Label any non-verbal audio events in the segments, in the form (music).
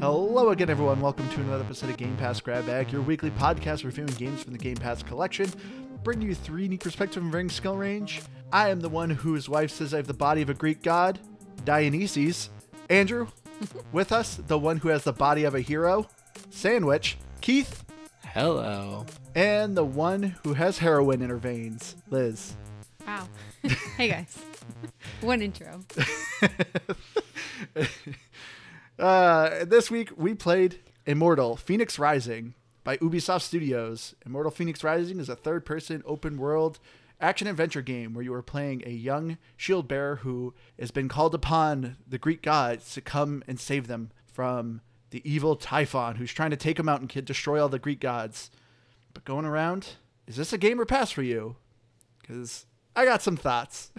Hello again, everyone. Welcome to another episode of Game Pass Grab Bag, your weekly podcast reviewing games from the Game Pass collection. bringing you three unique perspectives from varying skill range. I am the one whose wife says I have the body of a Greek god, Dionysus. Andrew, (laughs) with us, the one who has the body of a hero, Sandwich, Keith, Hello. and the one who has heroin in her veins, Liz. Wow. (laughs) (laughs) hey guys. One intro. Uh, this week we played Immortal Fenyx Rising by Ubisoft Studios. Immortal Fenyx Rising is a third person open world action adventure game where you are playing a young shield bearer who has been called upon the Greek gods to come and save them from the evil Typhon who's trying to take them out and destroy all the Greek gods. But going around, is this a game or pass for you? Because I got some thoughts.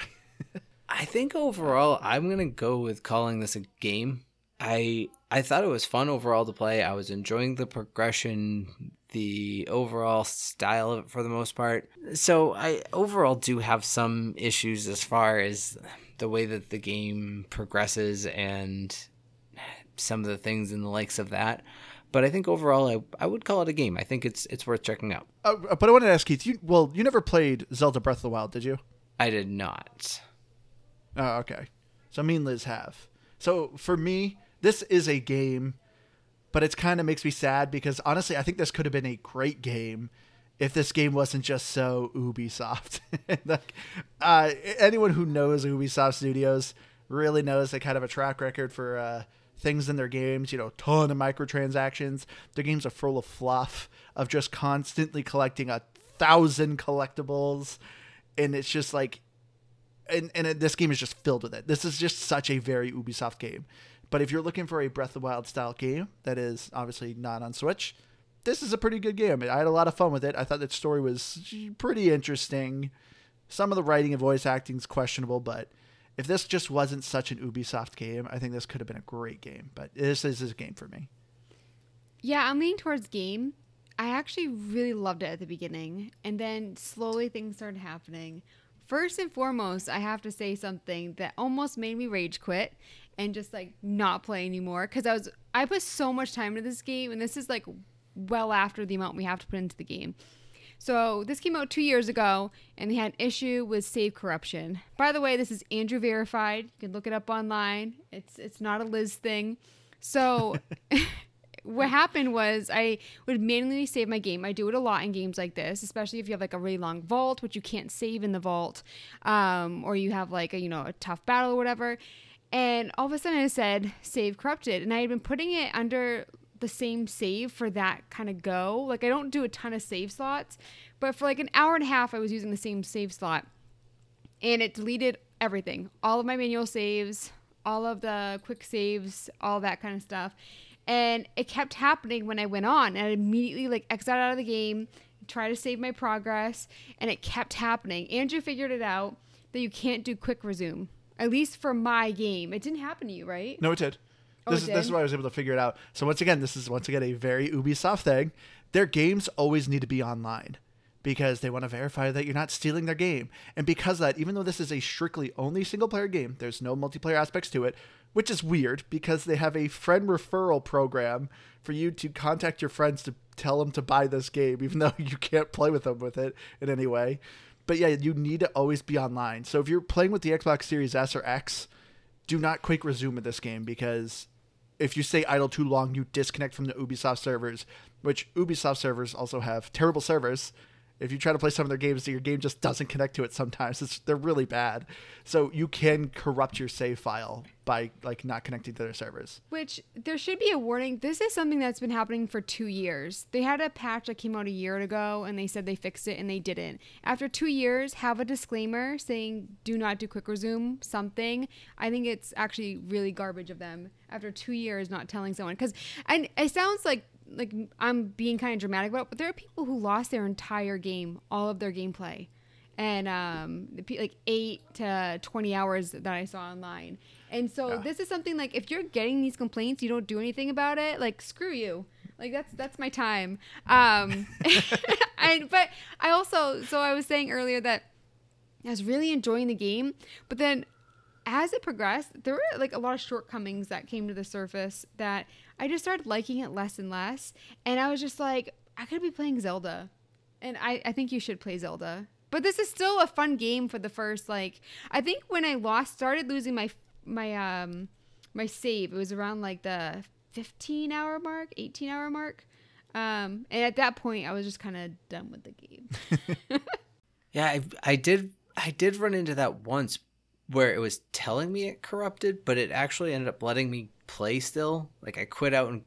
(laughs) I think overall, I'm gonna go with calling this a game. I I thought it was fun overall to play. I was enjoying the progression, the overall style of it for the most part. So I overall do have some issues as far as the way that the game progresses and some of the things and the likes of that. But I think overall, I, I would call it a game. I think it's it's worth checking out. Uh, but I wanted to ask Keith, you, well, you never played Zelda Breath of the Wild, did you? I did not. Oh, okay. So me and Liz have. So for me, this is a game, but it's kind of makes me sad because honestly, I think this could have been a great game if this game wasn't just so Ubisoft. (laughs) like, uh, anyone who knows Ubisoft Studios really knows they kind of a track record for uh, things in their games. You know, ton of microtransactions. Their games are full of fluff of just constantly collecting a thousand collectibles, and it's just like and and it, this game is just filled with it. This is just such a very Ubisoft game. But if you're looking for a Breath of the Wild style game that is obviously not on Switch, this is a pretty good game. I had a lot of fun with it. I thought the story was pretty interesting. Some of the writing and voice acting is questionable, but if this just wasn't such an Ubisoft game, I think this could have been a great game. But this is a game for me. Yeah, I'm leaning towards game. I actually really loved it at the beginning, and then slowly things started happening. First and foremost, I have to say something that almost made me rage quit and just like not play anymore because I was I put so much time into this game, and this is like well after the amount we have to put into the game. So this came out two years ago, and they had an issue with save corruption. By the way, this is Andrew verified. You can look it up online. It's it's not a Liz thing. So (laughs) what happened was I would manually save my game. I do it a lot in games like this, especially if you have like a really long vault, which you can't save in the vault, um, or you have like a you know a tough battle or whatever. And all of a sudden it said save corrupted, and I had been putting it under the same save for that kind of go. Like I don't do a ton of save slots, but for like an hour and a half I was using the same save slot, and it deleted everything, all of my manual saves, all of the quick saves, all that kind of stuff and it kept happening when I went on. And I immediately like exited out of the game, try to save my progress, and it kept happening. Andrew figured it out that you can't do quick resume, at least for my game. It didn't happen to you, right? No, it did. Oh, This it is this is why I was able to figure it out. So once again, this is once again a very Ubisoft thing. Their games always need to be online because they want to verify that you're not stealing their game. And because of that, even though this is a strictly only single player game, there's no multiplayer aspects to it, which is weird because they have a friend referral program for you to contact your friends to tell them to buy this game, even though (laughs) you can't play with them with it in any way. But yeah, you need to always be online. So if you're playing with the Xbox Series S or X, do not quick resume in this game because if you stay idle too long, you disconnect from the Ubisoft servers, which Ubisoft servers also have terrible servers. If you try to play some of their games, your game just doesn't connect to it sometimes. It's, they're really bad. So you can corrupt your save file by like not connecting to their servers. Which there should be a warning. This is something that's been happening for two years. They had a patch that came out a year ago and they said they fixed it and they didn't. After two years, have a disclaimer saying do not do quick resume something. I think it's actually really garbage of them after two years not telling someone. Because and it sounds like like I'm being kind of dramatic about it, but there are people who lost their entire game, all of their gameplay. And um, like eight to twenty hours that I saw online, and so Yeah. this is something like if you're getting these complaints, you don't do anything about it. Like screw you. Like that's that's my time. Um, (laughs) and but I also so I was saying earlier that I was really enjoying the game, but then as it progressed, there were like a lot of shortcomings that came to the surface that I just started liking it less and less. And I was just like, I could be playing Zelda. And I, I think you should play Zelda. But this is still a fun game for the first like I think when I lost started losing my my um my save, it was around like the 15 hour mark, 18 hour mark. Um and at that point I was just kind of done with the game. (laughs) yeah, I I did I did run into that once where it was telling me it corrupted, but it actually ended up letting me play still. Like I quit out and,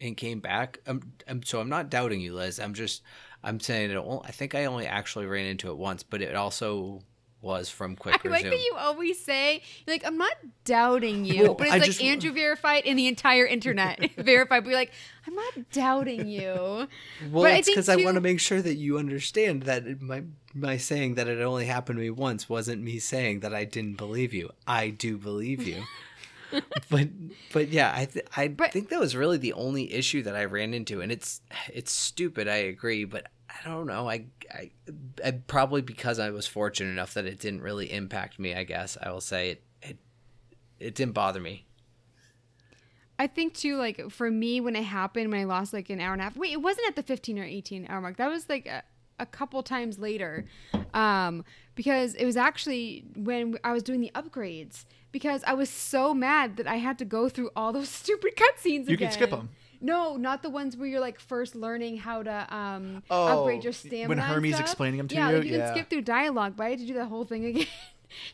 and came back. I'm, I'm, so I'm not doubting you, Liz. I'm just I'm saying it. I think I only actually ran into it once, but it also was from quick I resume. like that you always say like I'm not doubting you, well, but it's I like just, Andrew verified in the entire internet (laughs) (laughs) verified. We're like I'm not doubting you. Well, but it's because I, too- I want to make sure that you understand that my my saying that it only happened to me once wasn't me saying that I didn't believe you. I do believe you. (laughs) (laughs) but but yeah, I th- I but, think that was really the only issue that I ran into, and it's it's stupid. I agree, but I don't know. I, I, I probably because I was fortunate enough that it didn't really impact me. I guess I will say it it it didn't bother me. I think too, like for me, when it happened, when I lost like an hour and a half. Wait, it wasn't at the fifteen or eighteen hour mark. That was like a, a couple times later, um, because it was actually when I was doing the upgrades because I was so mad that I had to go through all those (laughs) stupid cutscenes again. You can skip them. No, not the ones where you're like first learning how to um, oh, upgrade your stamina. When Hermes explaining them to yeah, you, like you yeah, can skip through dialogue, but I had to do the whole thing (laughs) again.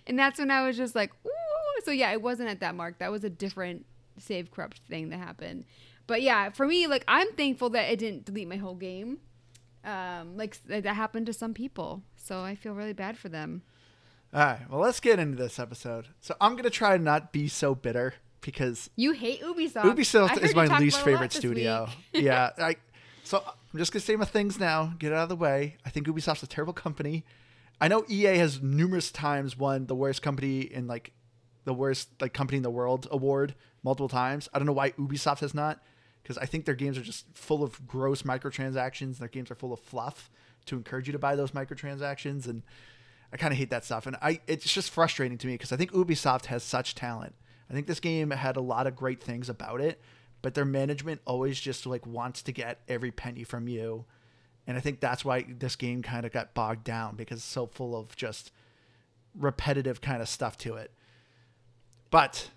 and that's when I was just like, ooh. So yeah, it wasn't at that mark. That was a different save corrupt thing that happened. But yeah, for me, like I'm thankful that it didn't delete my whole game. Um, like that happened to some people, so I feel really bad for them. All right, well, let's get into this episode. So I'm gonna try and not be so bitter because you hate Ubisoft. Ubisoft is my least favorite studio. (laughs) yeah, I. So I'm just gonna say my things now. Get out of the way. I think Ubisoft's a terrible company. I know EA has numerous times won the worst company in like the worst like company in the world award multiple times. I don't know why Ubisoft has not because I think their games are just full of gross microtransactions. Their games are full of fluff to encourage you to buy those microtransactions and I kind of hate that stuff. And I it's just frustrating to me because I think Ubisoft has such talent. I think this game had a lot of great things about it, but their management always just like wants to get every penny from you. And I think that's why this game kind of got bogged down because it's so full of just repetitive kind of stuff to it. But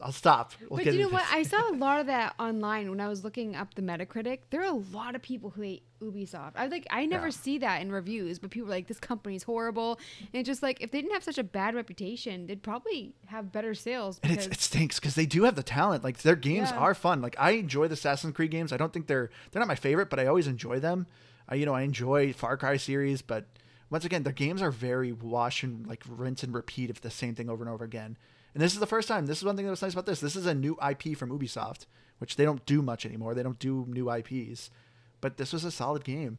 I'll stop. We'll but you know what? I saw a (laughs) lot of that online when I was looking up the Metacritic. There are a lot of people who hate Ubisoft. I like I never yeah. see that in reviews, but people are like, "This company's horrible." And it's just like if they didn't have such a bad reputation, they'd probably have better sales. And it stinks because they do have the talent. Like their games yeah. are fun. Like I enjoy the Assassin's Creed games. I don't think they're they're not my favorite, but I always enjoy them. I you know I enjoy Far Cry series, but once again, their games are very wash and like rinse and repeat of the same thing over and over again. And this is the first time. This is one thing that was nice about this. This is a new IP from Ubisoft, which they don't do much anymore. They don't do new IPs. But this was a solid game.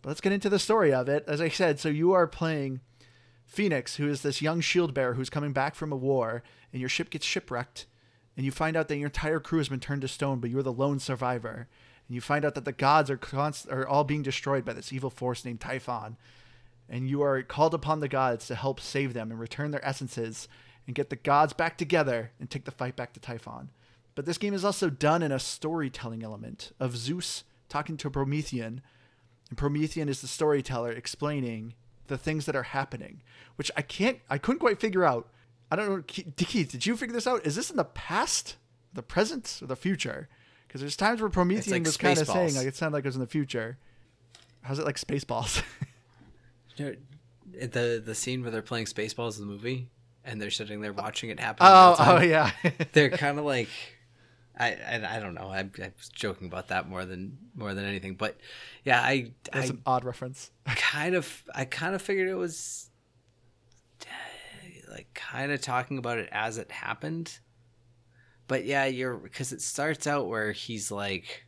But let's get into the story of it. As I said, so you are playing Fenyx, who is this young shield bearer who's coming back from a war, and your ship gets shipwrecked, and you find out that your entire crew has been turned to stone, but you're the lone survivor. And you find out that the gods are const- are all being destroyed by this evil force named Typhon. And you are called upon the gods to help save them and return their essences and get the gods back together and take the fight back to Typhon. But this game is also done in a storytelling element of Zeus talking to Promethean, and Promethean is the storyteller explaining the things that are happening, which I can't, I couldn't quite figure out. I don't know, Keith, did you figure this out? Is this in the past, the present, or the future? Because there's times where Promethean like was kind of saying like it sounded like it was in the future. How's it like Spaceballs? (laughs) the the scene where they're playing Spaceballs in the movie and they're sitting there watching it happen. Oh, oh yeah. (laughs) they're kind of like, I, I, I don't know. I, I, was joking about that more than more than anything, but yeah, I. That's I, an odd reference. (laughs) kind of, I kind of figured it was, eh, like, kind of talking about it as it happened. But yeah, you're because it starts out where he's like,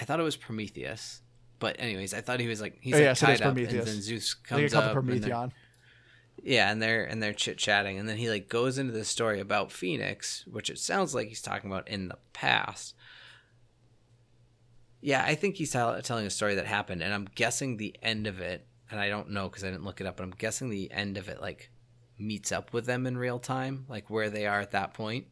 I thought it was Prometheus. But anyways, I thought he was like he's oh, like yeah, tied so up, and then Zeus comes up. Promethean. Yeah, and they're and they're chit chatting, and then he like goes into the story about Fenyx, which it sounds like he's talking about in the past. Yeah, I think he's telling a story that happened, and I'm guessing the end of it, and I don't know because I didn't look it up, but I'm guessing the end of it like meets up with them in real time, like where they are at that point.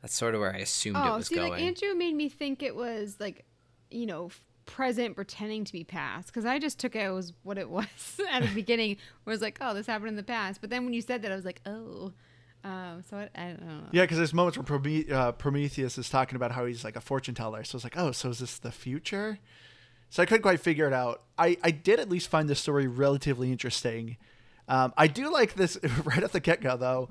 That's sort of where I assumed oh, it Oh, was see, going. like Andrew made me think it was like, you know, present pretending to be past because I just took it as what it (laughs) was at the beginning. Where it's like, oh, this happened in the past. But then when you said that, I was like, oh. Um, so I, I don't know. Yeah, because there's moments where Prome- uh, Prometheus is talking about how he's like a fortune teller. So it's like, oh, so is this the future? So I couldn't quite figure it out. I, I did at least find the story relatively interesting. Um, I do like this (laughs) right at the get go, though.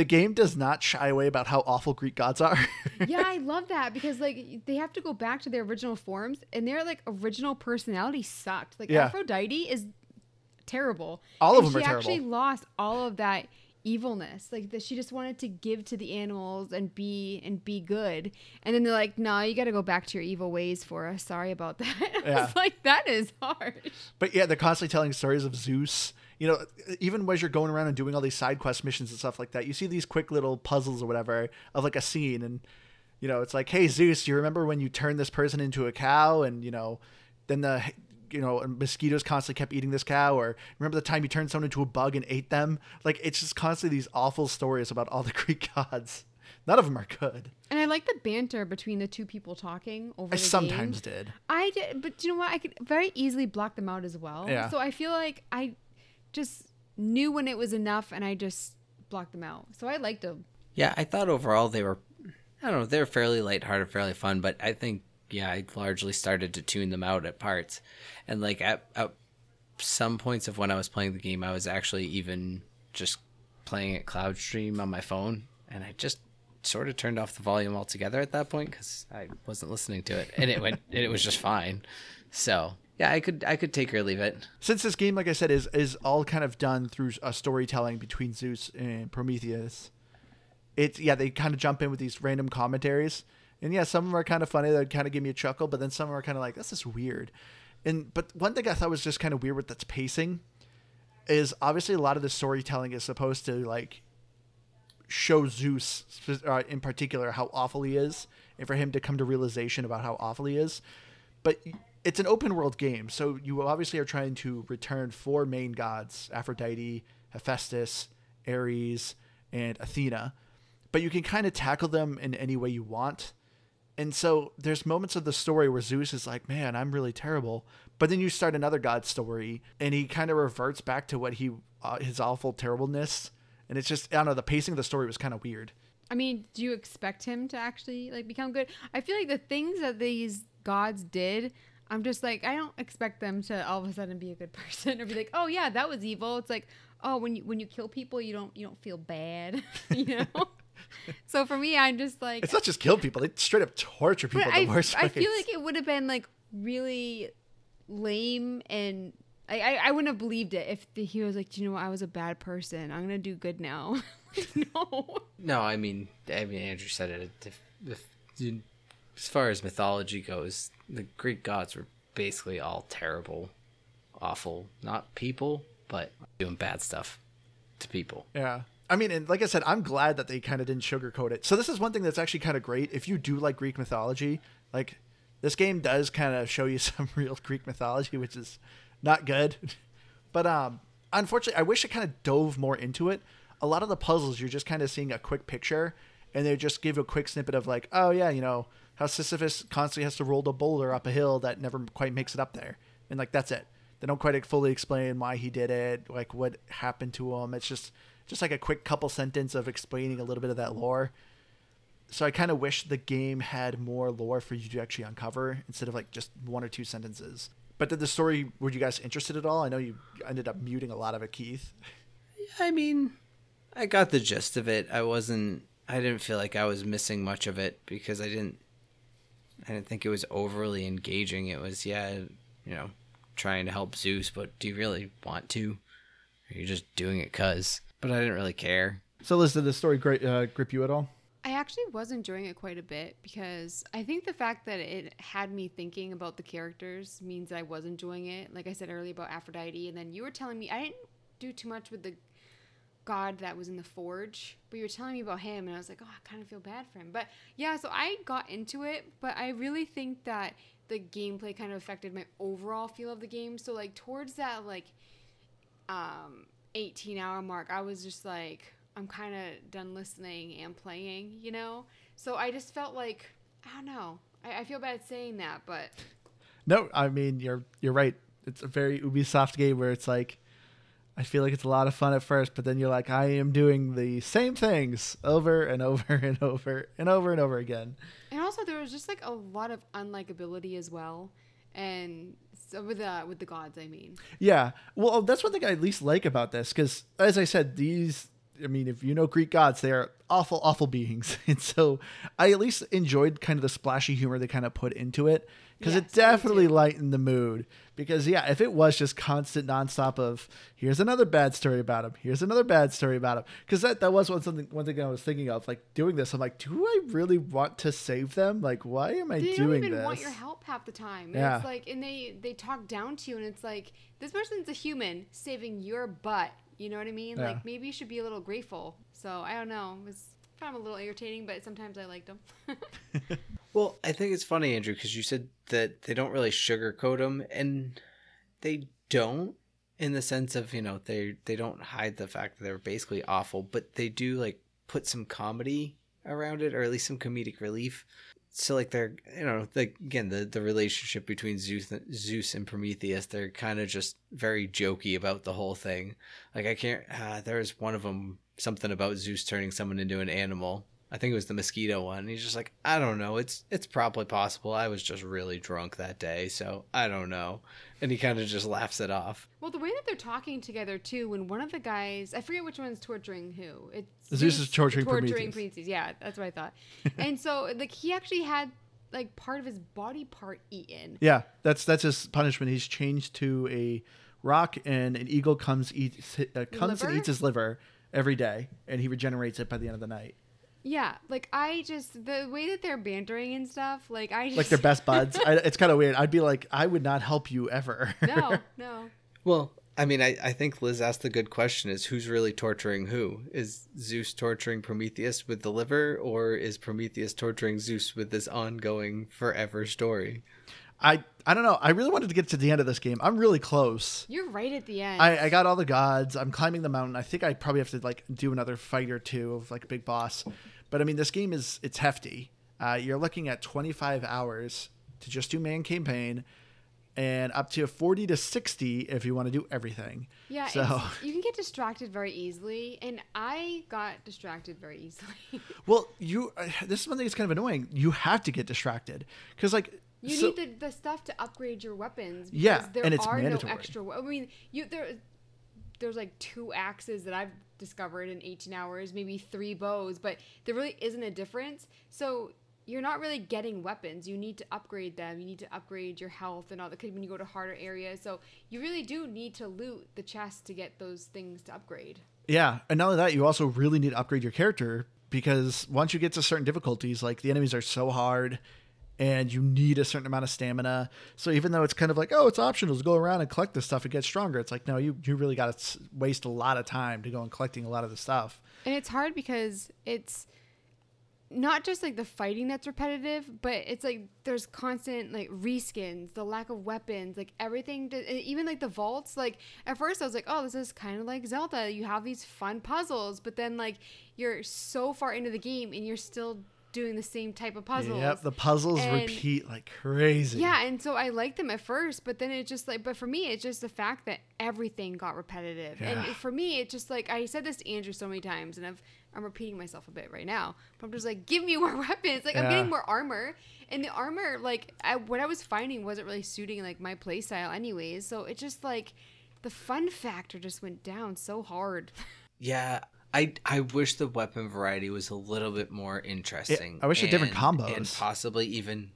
The game does not shy away about how awful Greek gods are. (laughs) yeah, I love that because like they have to go back to their original forms and their like original personality sucked. Like Yeah. Aphrodite is terrible. All of And them are she actually lost all of that evilness. Like that she just wanted to give to the animals and be and be good. And then they're like, "No, you got to go back to your evil ways for us. Sorry about that." (laughs) I Yeah. was like, "That is harsh." But yeah, they're constantly telling stories of Zeus. You know, even as you're going around and doing all these side quest missions and stuff like that, you see these quick little puzzles or whatever of like a scene, and you know, it's like, hey Zeus, you remember when you turned this person into a cow, and you know, then the you know mosquitoes constantly kept eating this cow, or remember the time you turned someone into a bug and ate them? Like it's just constantly these awful stories about all the (laughs) Greek gods. None of them are good. And I like the banter between the two people talking over I the sometimes game. did. I did, but you know what? I could very easily block them out as well. Yeah. So I feel like I just knew when it was enough, and I just blocked them out. So I liked them. Yeah, I thought overall they were, I don't know, they were fairly lighthearted, fairly fun, but I think, yeah, I largely started to tune them out at parts. And like at, at some points of when I was playing the game, I was actually even just playing it cloud stream on my phone, and I just sort of turned off the volume altogether at that point because I wasn't listening to it, and it went, and it was just fine. So yeah, I could, I could take or leave it. since this game, like I said, is is all kind of done through a storytelling between Zeus and Prometheus. It's yeah, they kind of jump in with these random commentaries, and yeah, some of them are kind of funny. That kind of give me a chuckle, but then some are kind of like this is weird. And but one thing I thought was just kind of weird with that's pacing is obviously a lot of the storytelling is supposed to like show Zeus uh, in particular how awful he is, and for him to come to realization about how awful he is. But it's an open world game, so you obviously are trying to return four main gods: Aphrodite, Hephaestus, Ares, and Athena. But you can kind of tackle them in any way you want. And so there's moments of the story where Zeus is like, "Man, I'm really terrible," but then you start another god story, and he kind of reverts back to what he uh, his awful terribleness, and it's just I don't know. The pacing of the story was kind of weird. I mean, do you expect him to actually like become good? I feel like the things that these gods did, I'm just like, I don't expect them to all of a sudden be a good (laughs) person or be like, oh yeah, that was evil. It's like, oh, when you when you kill people, you don't you don't feel bad, (laughs) you know. so for me, I'm just like, It's not just kill people; they straight up torture but people I, the worst I ways. feel like it would have been like really lame and. I, I, I wouldn't have believed it if the, he was like, "Do you know what? I was a bad person. I'm gonna do good now. (laughs) no. No, I mean, I mean, Andrew said it. If, if, you- as far as mythology goes, the Greek gods were basically all terrible, awful, not people, but doing bad stuff to people. Yeah. I mean, and like I said, I'm glad that they kind of didn't sugarcoat it. So this is one thing that's actually kind of great. If you do like Greek mythology, like this game does kind of show you (laughs) some real Greek mythology, which is not good. (laughs) But um, unfortunately, I wish it kind of dove more into it. A lot of the puzzles, you're just kind of seeing a quick picture, and they just give a quick snippet of like, oh yeah, you know how Sisyphus constantly has to roll the boulder up a hill that never quite makes it up there, and like that's it. They don't quite fully explain why he did it, like what happened to him. It's just just like a quick couple sentence of explaining a little bit of that lore. So I kind of wish the game had more lore for you to actually uncover instead of like just one or two sentences. But did the story were you guys interested at all? I know you ended up muting a lot of it, Keith. I mean, I got the gist of it. I wasn't. I didn't feel like I was missing much of it because I didn't. I didn't think it was overly engaging. It was, yeah, you know, trying to help Zeus, but do you really want to? Or you're just doing it cause. But I didn't really care. So Liz, did the story grip, uh, grip you at all? I actually was enjoying it quite a bit because I think the fact that it had me thinking about the characters means that I was enjoying it. Like I said earlier about Aphrodite, and then you were telling me I didn't do too much with the god that was in the forge, but you were telling me about him, and I was like, oh, I kind of feel bad for him. But yeah, so I got into it, but I really think that the gameplay kind of affected my overall feel of the game. So like towards that like um 18 hour mark, I was just like, I'm kind of done listening and playing, you know? So I just felt like, I don't know. I, I feel bad saying that, but No, I mean you're you're right. It's a very Ubisoft game where it's like I feel like it's a lot of fun at first, but then you're like, I am doing the same things over and over and over and over and over again. And also, there was just like a lot of unlikability as well, and so with the with the gods, I mean. Yeah, well, oh, that's one thing I at least like about this because, as I said, these. I mean, if you know Greek gods, they are awful, awful beings, (laughs) and so I at least enjoyed kind of the splashy humor they kind of put into it because Yes, it definitely lightened the mood. Because yeah, if it was just constant nonstop of here's another bad story about him, here's another bad story about him, because that that was one something one thing I was thinking of like doing this. I'm like, do I really want to save them? Like, why am I They doing don't even this? want your help half the time. And Yeah. It's like, and they they talk down to you, and it's like this person's a human saving your butt. You know what I mean? Yeah. Like maybe you should be a little grateful. So I don't know. It was kind of a little irritating, but sometimes I liked them. (laughs) Well, I think it's funny, Andrew, because you said that they don't really sugarcoat them, and they don't in the sense of you know they they don't hide the fact that they're basically awful, but they do like put some comedy around it, or at least some comedic relief. So like they're you know like again the the relationship between Zeus Zeus and Prometheus, they're kind of just very jokey about the whole thing. Like I can't. Uh, there's one of them something about Zeus turning someone into an animal. I think it was the mosquito one. He's just like, I don't know. It's it's probably possible. I was just really drunk that day, so I don't know. And he kind of just laughs it off. well, the way that they're talking together too, when one of the guys, I forget which one's torturing who. It's Zeus is torturing torturing Prometheus. Yeah, that's what I thought. (laughs) and so like he actually had like part of his body part eaten. Yeah, that's that's his punishment. He's changed to a rock, and an eagle comes eats uh, comes and eats his liver every day, and he regenerates it by the end of the night. Yeah, like I just the way that they're bantering and stuff, like I just Like they're best buds. (laughs) I, it's kind of weird. I'd be like, I would not help you ever. no, (laughs) no. Well, I mean, I, I think Liz asked the good question: is who's really torturing who? Is Zeus torturing Prometheus with the liver, or is Prometheus torturing Zeus with this ongoing forever story? I I don't know. I really wanted to get to the end of this game. I'm really close. You're right at the end. I, I got all the gods. I'm climbing the mountain. I think I probably have to like do another fight or two of like a big boss. But I mean, this game is it's hefty. Uh, you're looking at 25 hours to just do main campaign, and up to 40 to 60 if you want to do everything. yeah, So (laughs) you can get distracted very easily, and I got distracted very easily. well, you uh, this is one thing that's kind of annoying. You have to get distracted because like you so- need the, the stuff to upgrade your weapons. Because Yeah, there and it's are mandatory. no extra. I mean, you there. There's like two axes that I've discovered in 18 hours, maybe three bows, but there really isn't a difference. So you're not really getting weapons. You need to upgrade them. You need to upgrade your health and all that Because when you go to harder areas. So you really do need to loot the chest to get those things to upgrade. Yeah, and not only that, you also really need to upgrade your character because once you get to certain difficulties, like the enemies are so hard and you need a certain amount of stamina. So even though it's kind of like, oh, it's optional to go around and collect this stuff and get stronger, it's like, no, you, you really got to waste a lot of time to go and collecting a lot of the stuff. And it's hard because it's not just like the fighting that's repetitive, but it's like there's constant like reskins, the lack of weapons, like everything. To, even like the vaults. Like at first, I was like, oh, this is kind of like Zelda. You have these fun puzzles, but then like you're so far into the game and you're still doing the same type of puzzles. Yep, the puzzles And- repeat like crazy. Yeah, and so I liked them at first, but then it just like, but for me, it's just the fact that everything got repetitive. And for me, it just like, I said this to Andrew so many times, and I've, I'm repeating myself a bit right now, but I'm just like, give me (laughs) more weapons. Like, I'm getting more armor. And the armor, like, I, what I was finding wasn't really suiting like my playstyle, anyways. So it just like, the fun factor just went down so hard. (laughs) Yeah, I I wish the weapon variety was a little bit more interesting. I wish the different combos. and possibly even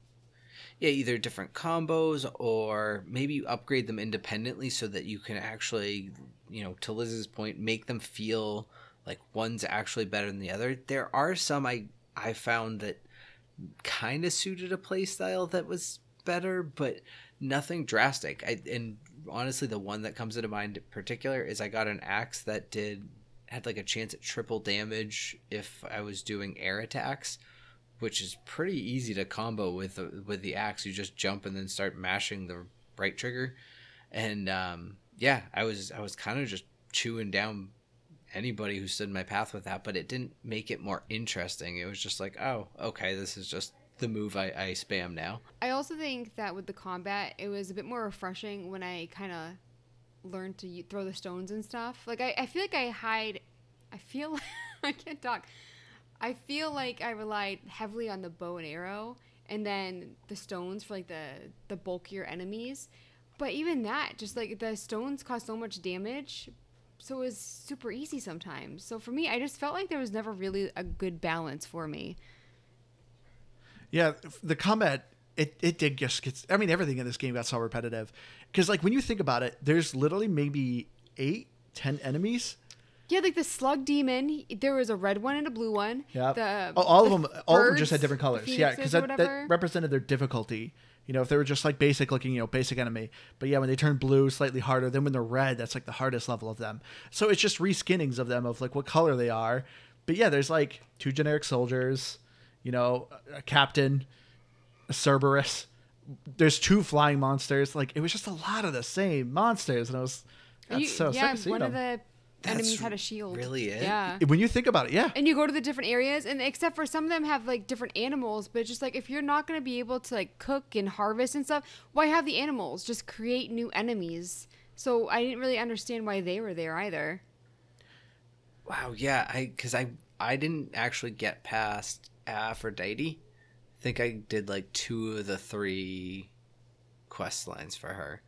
yeah, either different combos or maybe you upgrade them independently so that you can actually, you know, to Liz's point, make them feel like one's actually better than the other. There are some I I found that kind of suited a playstyle that was better, but nothing drastic. I and honestly, the one that comes into mind in particular is I got an axe that did had like a chance at triple damage if I was doing air attacks, which is pretty easy to combo with the, with the axe. You just jump and then start mashing the right trigger, and um, yeah, I was I was kind of just chewing down anybody who stood in my path with that, but it didn't make it more interesting. It was just like, oh, okay, this is just the move I, I spam now. I also think that with the combat, it was a bit more refreshing when I kind of learned to throw the stones and stuff. Like I, I feel like I hide. I feel (laughs) I can't talk. I feel like I relied heavily on the bow and arrow, and then the stones for like the the bulkier enemies. But even that, just like the stones cause so much damage, so it was super easy sometimes. So for me, I just felt like there was never really a good balance for me. Yeah, the combat it it did just get. I mean, everything in this game got so repetitive because like when you think about it, there's literally maybe eight, ten enemies. Yeah, like the slug demon. There was a red one and a blue one. Yeah, The, Oh, all of the them, all of them just had different colors. Yeah, because that, that represented their difficulty. You know, if they were just like basic looking, you know, basic enemy. But yeah, when they turn blue, slightly harder. Then when they're red, that's like the hardest level of them. So it's just reskinnings of them of like what color they are. But yeah, there's like two generic soldiers, you know, a captain, Cerberus. There's two flying monsters. Like it was just a lot of the same monsters, and I was that's you- so yeah, sick to see one of them. the enemies had a shield. really it? Yeah. When you think about it, yeah, And you go to the different areas, and except for some of them have like different animals, but just like if you're not going to be able to like cook and harvest and stuff, why have the animals? Just create new enemies. So I didn't really understand why they were there either. Wow, yeah, I because I I didn't actually get past Aphrodite. I think I did like two of the three quest lines for her.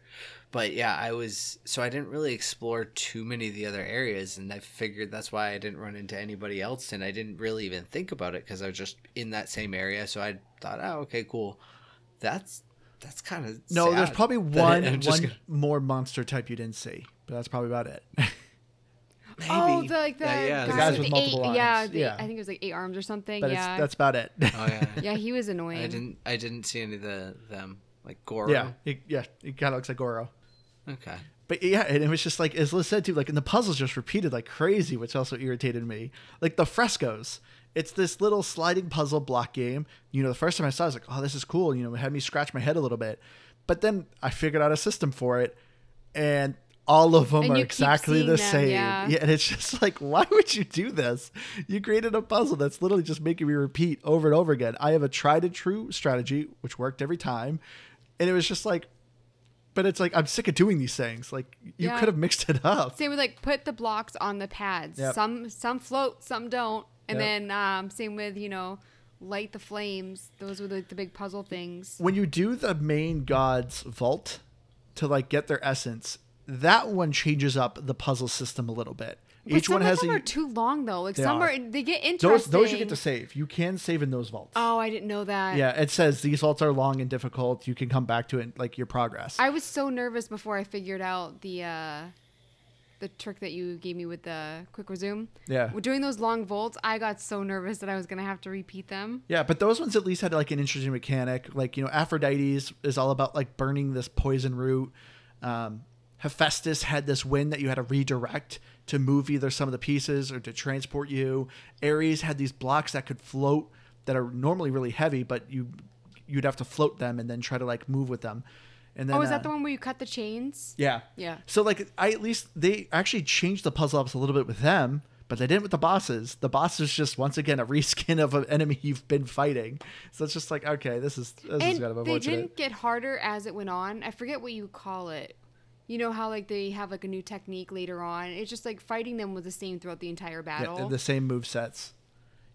But yeah, I was so I didn't really explore too many of the other areas, and I figured that's why I didn't run into anybody else, and I didn't really even think about it because I was just in that same area. So I thought, oh, okay, cool. That's that's kind of no, there's probably one one gonna- more monster type you didn't see, but that's probably about it. (laughs) Oh, the like the, Yeah, yeah, guy the guys with with the eight, multiple yeah, arms. the, Yeah. I think it was like eight arms or something. but yeah, that's about it. Oh yeah. (laughs) yeah, he was annoying. I didn't. I didn't see any of the them like Goro. yeah, it, yeah, it kind of looks like Goro. Okay. But yeah, and it was just like as Liz said too, like and the puzzles just repeated like crazy, which also irritated me. Like the frescoes. It's this little sliding puzzle block game. You know, the first time I saw it, I was like, oh, this is cool. You know, it had me scratch my head a little bit. But then I figured out a system for it, and all of them And are exactly the them, same. yeah. and it's just (laughs) like, why would you do this? You created a puzzle that's literally just making me repeat over and over again. I have a tried and true strategy, which worked every time. And it was just like, but it's like I'm sick of doing these things. Like you Yeah. could have mixed it up. Same with like put the blocks on the pads. Yep. Some some float, some don't. And Yep. then um, same with you know light the flames. Those were the, the big puzzle things. When you do the main god's vault to like get their essence, that one changes up the puzzle system a little bit. But Each some one of has them a are too long though. Like They some are. are. they get interesting. those those you get to save. You can save in those vaults. Oh, I didn't know that. Yeah, it says these vaults are long and difficult. You can come back to it like your progress. I was so nervous before I figured out the uh, the trick that you gave me with the quick resume. Yeah. Doing those long volts, I got so nervous that I was gonna have to repeat them. Yeah, but those ones at least had like an interesting mechanic. Like you know, Aphrodite's is all about like burning this poison root. Um, Hephaestus had this wind that you had to redirect to move either some of the pieces or to transport you. Ares had these blocks that could float that are normally really heavy, but you you'd have to float them and then try to like move with them. And then oh, is uh, that the one where you cut the chains? Yeah. Yeah. So like I at least they actually changed the puzzle ups a little bit with them, but they didn't with the bosses. The boss is just once again a reskin of an enemy you've been fighting. So it's just like okay, this is this is and kind of they unfortunate. didn't get harder as it went on. I forget what you call it. You know how like they have like a new technique later on. It's just like fighting them was the same throughout the entire battle. they're the same move sets.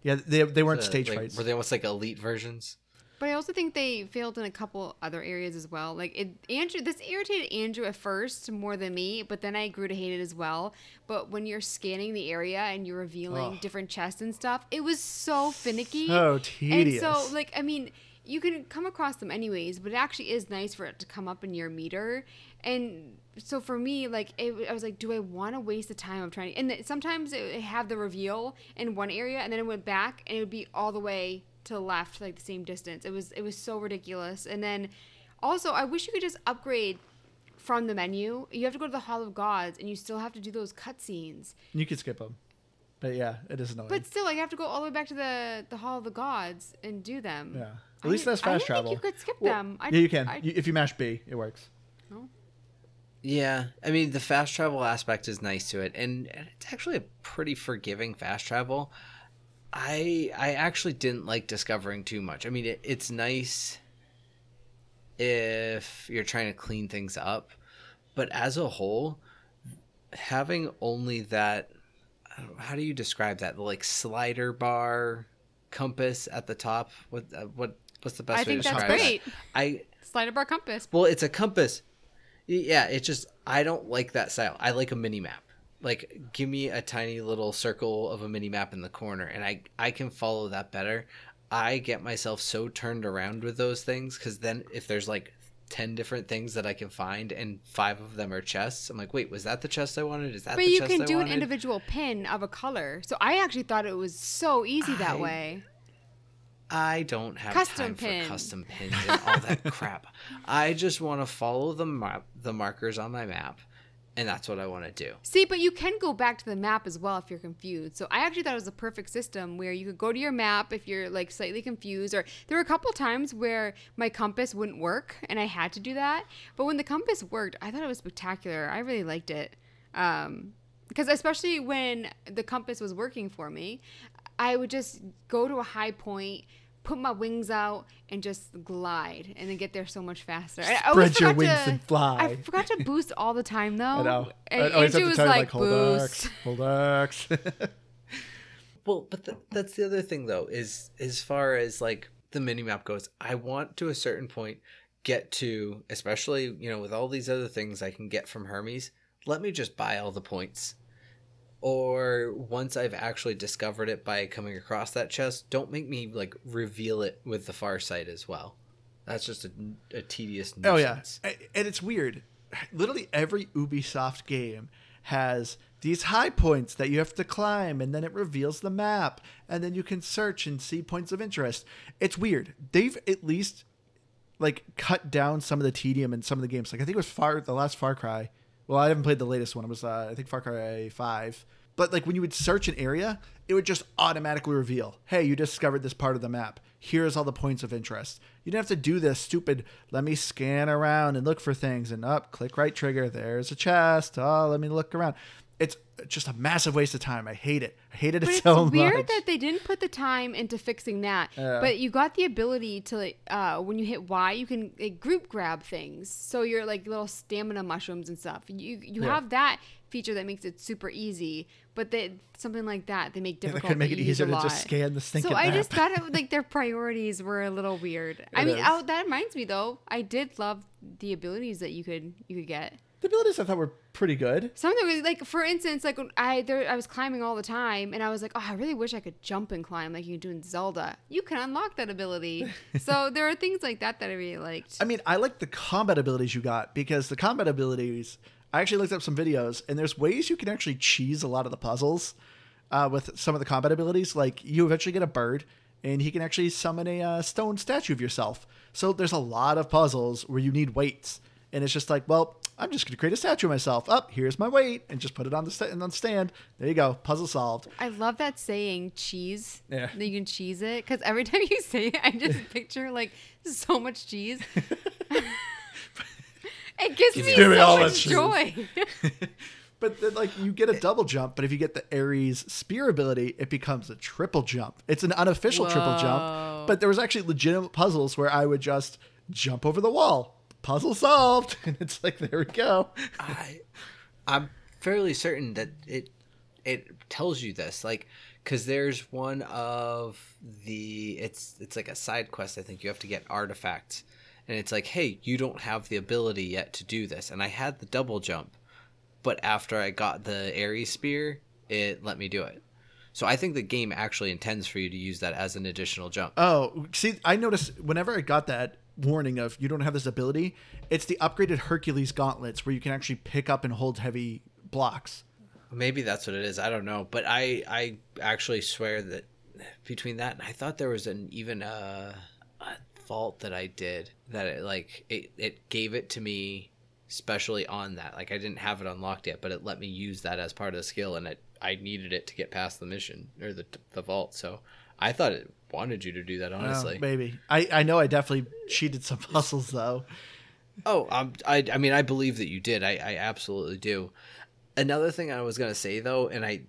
Yeah, they they weren't Uh, stage like, fights. Were they almost like elite versions? But I also think they failed in a couple other areas as well. Like it, Andrew, this irritated Andrew at first more than me, but then I grew to hate it as well. But when you're scanning the area and you're revealing Ugh. different chests and stuff, it was so finicky. So And tedious. so, like, I mean, you can come across them anyways, but it actually is nice for it to come up in your meter. And so for me, like, it, I was like, do I want to waste the time of trying? To, and sometimes it would have the reveal in one area, and then it went back, and it would be all the way to the left, like the same distance. It was it was so ridiculous. And then also, I wish you could just upgrade from the menu. You have to go to the Hall of Gods, and you still have to do those cutscenes. you could skip them, but yeah, it is annoying. But still, like, you have to go all the way back to the the Hall of the Gods and do them. yeah, I at least didn't- that's I fast didn't travel. Think you could skip Well, them. I, yeah, you can. I, You- if you mash B, it works. Oh. Yeah, I mean the fast travel aspect is nice to it, and, and it's actually a pretty forgiving fast travel. I I actually didn't like discovering too much. I mean, it, it's nice if you're trying to clean things up, but as a whole, having only that how do you describe that the like slider bar compass at the top what uh, what what's the best I way think to that's great. that i Slider bar compass. well it's a compass yeah it's just i don't like that style. I like a mini map. Like give me a tiny little circle of a mini map in the corner and i i can follow that better. I get myself so turned around with those things because then if there's like 10 different things that i can find and five of them are chests i'm like wait was that the chest i wanted? Is that But you can I do an individual pin of a color. So I actually thought it was so easy that I- way. I don't have Custom time pin. for custom pins and all that (laughs) crap. I just want to follow the map, the markers on my map, and that's what I want to do. See, but you can go back to the map as well if you're confused. So I actually thought it was a perfect system where you could go to your map if you're like slightly confused. Or there were a couple times where my compass wouldn't work and I had to do that. But when the compass worked, I thought it was spectacular. I really liked it. Um, because especially when the compass was working for me, I would just go to a high point, put my wings out, and just glide, and then get there so much faster. I always Spread your forgot wings to- and fly. I forgot to boost all the time though. (laughs) I know. And I always Andrew have was to tell you, like, hold boost. X, hold X. (laughs) Well, but th- that's the other thing though is as far as like the mini map goes, I want to a certain point get to, especially you know with all these other things I can get from Hermes. Let me just buy all the points. Or once I've actually discovered it by coming across that chest, don't make me like reveal it with the far sight as well. That's just a, a tedious Oh yeah, and it's weird. Literally every Ubisoft game has these high points that you have to climb, and then it reveals the map, and then you can search and see points of interest. It's weird. They've at least like cut down some of the tedium in some of the games. Like I think it was Far the last Far Cry. Well, I haven't played the latest one. It was uh, I think Far Cry Five. But like when you would search an area, it would just automatically reveal, "Hey, you discovered this part of the map. Here's all the points of interest." You didn't have to do this stupid. Let me scan around and look for things, and up, click right trigger. There's a chest. Oh, let me look around. It's just a massive waste of time. I hate it. I hated it But (laughs) so much. it's weird much. that they didn't put the time into fixing that. Yeah. But you got the ability to, like, uh, when you hit Y, you can like, group grab things. So you're like little stamina mushrooms and stuff. You you Yeah. have that feature that makes it super easy. But they something like that they make difficult. (laughs) Yeah, they could make it easier to just scan the stinking So I map. just thought it (laughs) like their priorities were a little weird. I mean, oh, that reminds me though. I did love the abilities that you could you could get. the abilities I thought were pretty good. Some of them, like for instance, like I there, I was climbing all the time, and I was like, oh, I really wish I could jump and climb like you can do in Zelda. You can unlock that ability. (laughs) so there are things like that that I really liked. I mean, I like the combat abilities you got because the combat abilities. I actually looked up some videos, and there's ways you can actually cheese a lot of the puzzles uh, with some of the combat abilities. Like you eventually get a bird, and he can actually summon a uh, stone statue of yourself. So there's a lot of puzzles where you need weights, and it's just like, well, I'm just going to create a statue of myself. Up, here's my weight, and just put it on the sta- on the stand. There you go, puzzle solved. I love that saying cheese. Yeah. That you can cheese it because every (laughs) time you say it, I just (laughs) picture like so much cheese. (laughs) it gives me Give me all so much joy. But then, like, you get a double jump, but if you get the Ares spear ability, it becomes a triple jump. It's an unofficial triple jump, but there was actually legitimate puzzles where I would just jump over the wall. Puzzle solved, (laughs) and it's like, there we go. I, I'm fairly certain that it it tells you this, like, because there's one of the it's it's like a side quest. I think you have to get artifacts, and it's like, hey, you don't have the ability yet to do this, and I had the double jump, but after I got the Ares spear, it let me do it. So I think the game actually intends for you to use that as an additional jump. Oh, see, I noticed whenever I got that warning of you don't have this ability, it's the upgraded Hercules gauntlets where you can actually pick up and hold heavy blocks. Maybe that's what it is. I don't know, but I I actually swear that between that and I thought there was an even a, a fault that I did that it like it it gave it to me specially on that. Like I didn't have it unlocked yet, but it let me use that as part of the skill, and it I needed it to get past the mission or the the vault. So I thought it wanted you to do that. Honestly, Oh, maybe. I, I know I definitely cheated some (laughs) puzzles though. Oh, um, I, I mean, I believe that you did. I, I absolutely do. Another thing I was gonna say though, and I,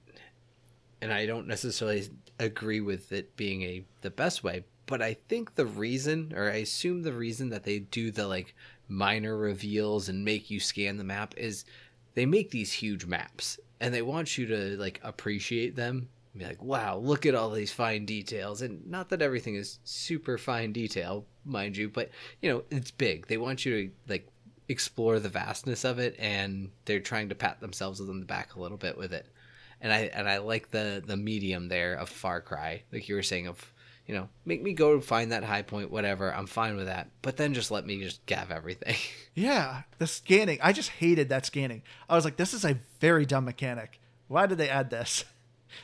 and I don't necessarily agree with it being a the best way, but I think the reason, or I assume the reason that they do the like minor reveals and make you scan the map is they make these huge maps and they want you to like appreciate them be like, wow, look at all these fine details. And not that everything is super fine detail, mind you, but you know, it's big. They want you to like explore the vastness of it and they're trying to pat themselves on the back a little bit with it. And I and I like the the medium there of Far Cry, like you were saying of you know, make me go find that high point, whatever. I'm fine with that. But then just let me just gav everything. (laughs) Yeah, the scanning. I just hated that scanning. I was like, this is a very dumb mechanic. Why did they add this?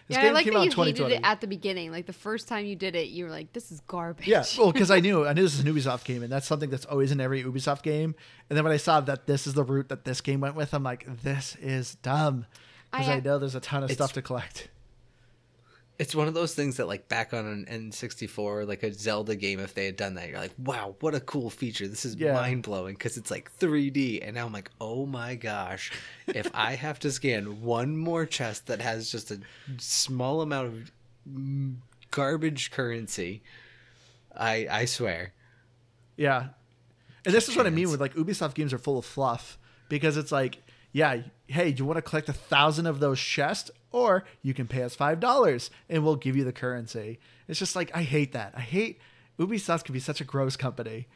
This yeah, I like that you hated it at the beginning. Like the first time you did it, you were like, "This is garbage." Yeah, well, because I (laughs) knew I knew this is an Ubisoft game, and that's something that's always in every Ubisoft game. And then when I saw that this is the route that this game went with, I'm like, "This is dumb," because I, I, uh, know there's a ton of stuff to collect it's one of those things that like back on an N64, like a Zelda game, if they had done that, you're like, wow, what a cool feature. This is yeah. mind blowing because it's like 3D. And now I'm like, oh my gosh, if I have to scan one more chest that has just a small amount of mm, garbage currency, I I swear. Yeah. And this is what I mean with like Ubisoft games are full of fluff because it's like, yeah, hey, do you want to collect a thousand of those chests? or you can pay us five dollars and we'll give you the currency. It's just like I hate that. I hate Ubisoft can be such a gross company.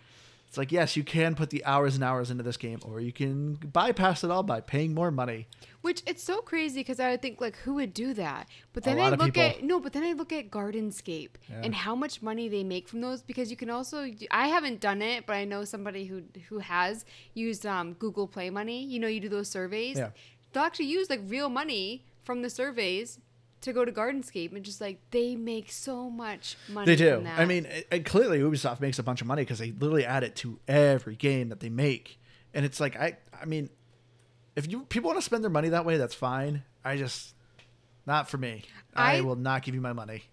It's like yes, you can put the hours and hours into this game, or you can bypass it all by paying more money. Which it's so crazy because I would think like who would do that, but then I look at no, but then I look at Gardenscape yeah. and how much money they make from those because you can also I haven't done it, but I know somebody who who has used um, Google Play Money. You know, you do those surveys. Yeah. They'll actually use like real money from the surveys to go to Gardenscape and just like they make so much money. They do. I mean, it, it, clearly Ubisoft makes a bunch of money because they literally add it to every game that they make, and it's like I, I mean, if you people want to spend their money that way, that's fine. I just, not for me. I, I will not give you my money.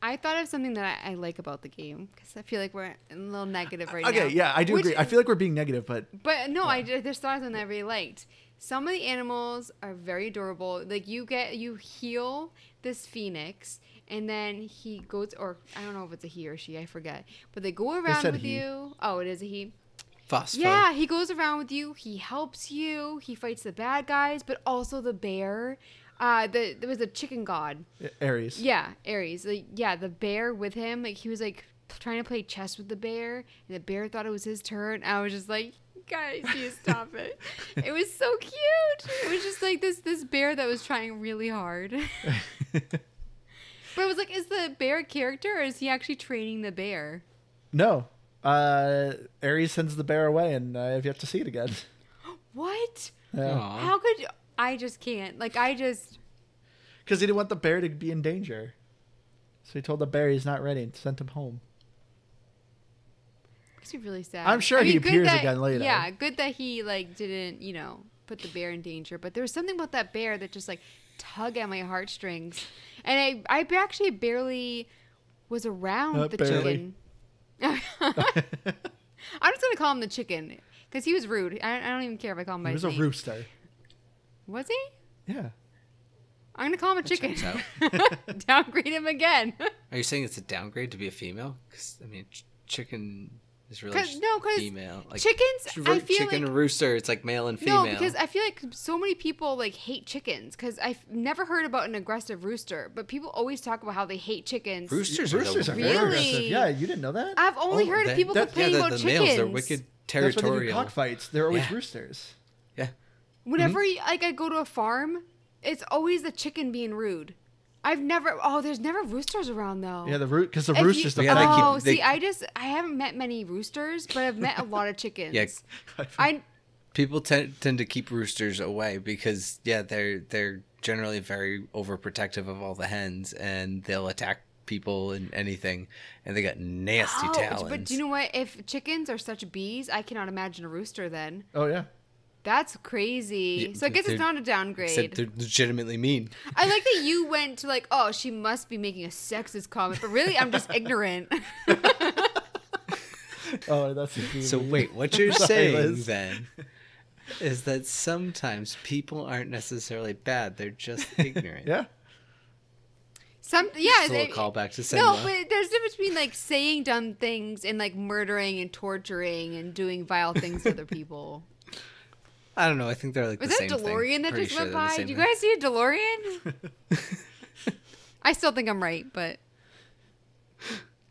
I thought of something that I, I like about the game because I feel like we're a little negative right okay, now. Okay, yeah, I do Which, agree. I feel like we're being negative, but but no, yeah. I there's something that I really liked some of the animals are very adorable. Like you get you heal this phoenix and then he goes or I don't know if it's a he or she, I forget. But they go around with he. you. Oh, it is a he. Phosphor. Yeah, he goes around with you. He helps you. He fights the bad guys, but also the bear. Uh, the there was a chicken god. Ares. Yeah, Ares. Like, yeah, the bear with him. Like he was like trying to play chess with the bear, and the bear thought it was his turn. I was just like, guys, you stop it. It was so cute. It was just like this this bear that was trying really hard. but it was like, is the bear a character or is he actually training the bear? No. Uh Ares sends the bear away and uh, I've yet to see it again. (gasps) What? Yeah. How could you? I just can't. Like I just because he didn't want the bear to be in danger. So he told the bear he's not ready and sent him home makes me really sad. I'm sure I mean, he appears that, again later. Yeah, good that he like didn't, you know, put the bear in danger. But there was something about that bear that just like tug at my heartstrings, and I I actually barely was around Not the barely. chicken. (laughs) I'm just gonna call him the chicken because he was rude. I, I, don't even care if I call him by he was his a rooster. Was he? Yeah. I'm gonna call him a chicken. (laughs) downgrade him again. Are you saying it's a downgrade to be a female? Because I mean, ch- chicken is really Cause, no, because female. Like, chickens, I feel chicken like, rooster. It's like male and female. No, because I feel like so many people like hate chickens. Because I've never heard about an aggressive rooster, but people always talk about how they hate chickens. Roosters, roosters are, are really aggressive. Yeah, you didn't know that? I've only oh, heard they, of people that, complaining yeah, the, about the chickens. Males, they're wicked territorial. That's why they do cockfights. They're always yeah. roosters. Yeah. Whenever mm-hmm. like I go to a farm, it's always the chicken being rude. I've never. Oh, there's never roosters around though. Yeah, the root because the if roosters. You, the oh, keep, they, see, I just I haven't met many roosters, but I've met a lot of chickens. Yeah, (laughs) I. People tend tend to keep roosters away because yeah, they're they're generally very overprotective of all the hens, and they'll attack people and anything, and they got nasty oh, talons. But do you know what? If chickens are such bees, I cannot imagine a rooster then. Oh yeah. That's crazy. Yeah, so I guess it's not a downgrade. They're legitimately mean. I like that (laughs) you went to like, oh, she must be making a sexist comment, but really, I'm just (laughs) ignorant. (laughs) Oh, that's a So wait, what you're saying Liz. then is that sometimes people aren't necessarily bad; they're just ignorant. Yeah. Some yeah, Just a little callback to No, but there's a difference between like saying dumb things and like murdering and torturing and doing vile things to other people. I don't know. I think they're like Was the that same a DeLorean thing. that Pretty just sure went by? Do you guys see a DeLorean? (laughs) I still think I'm right, but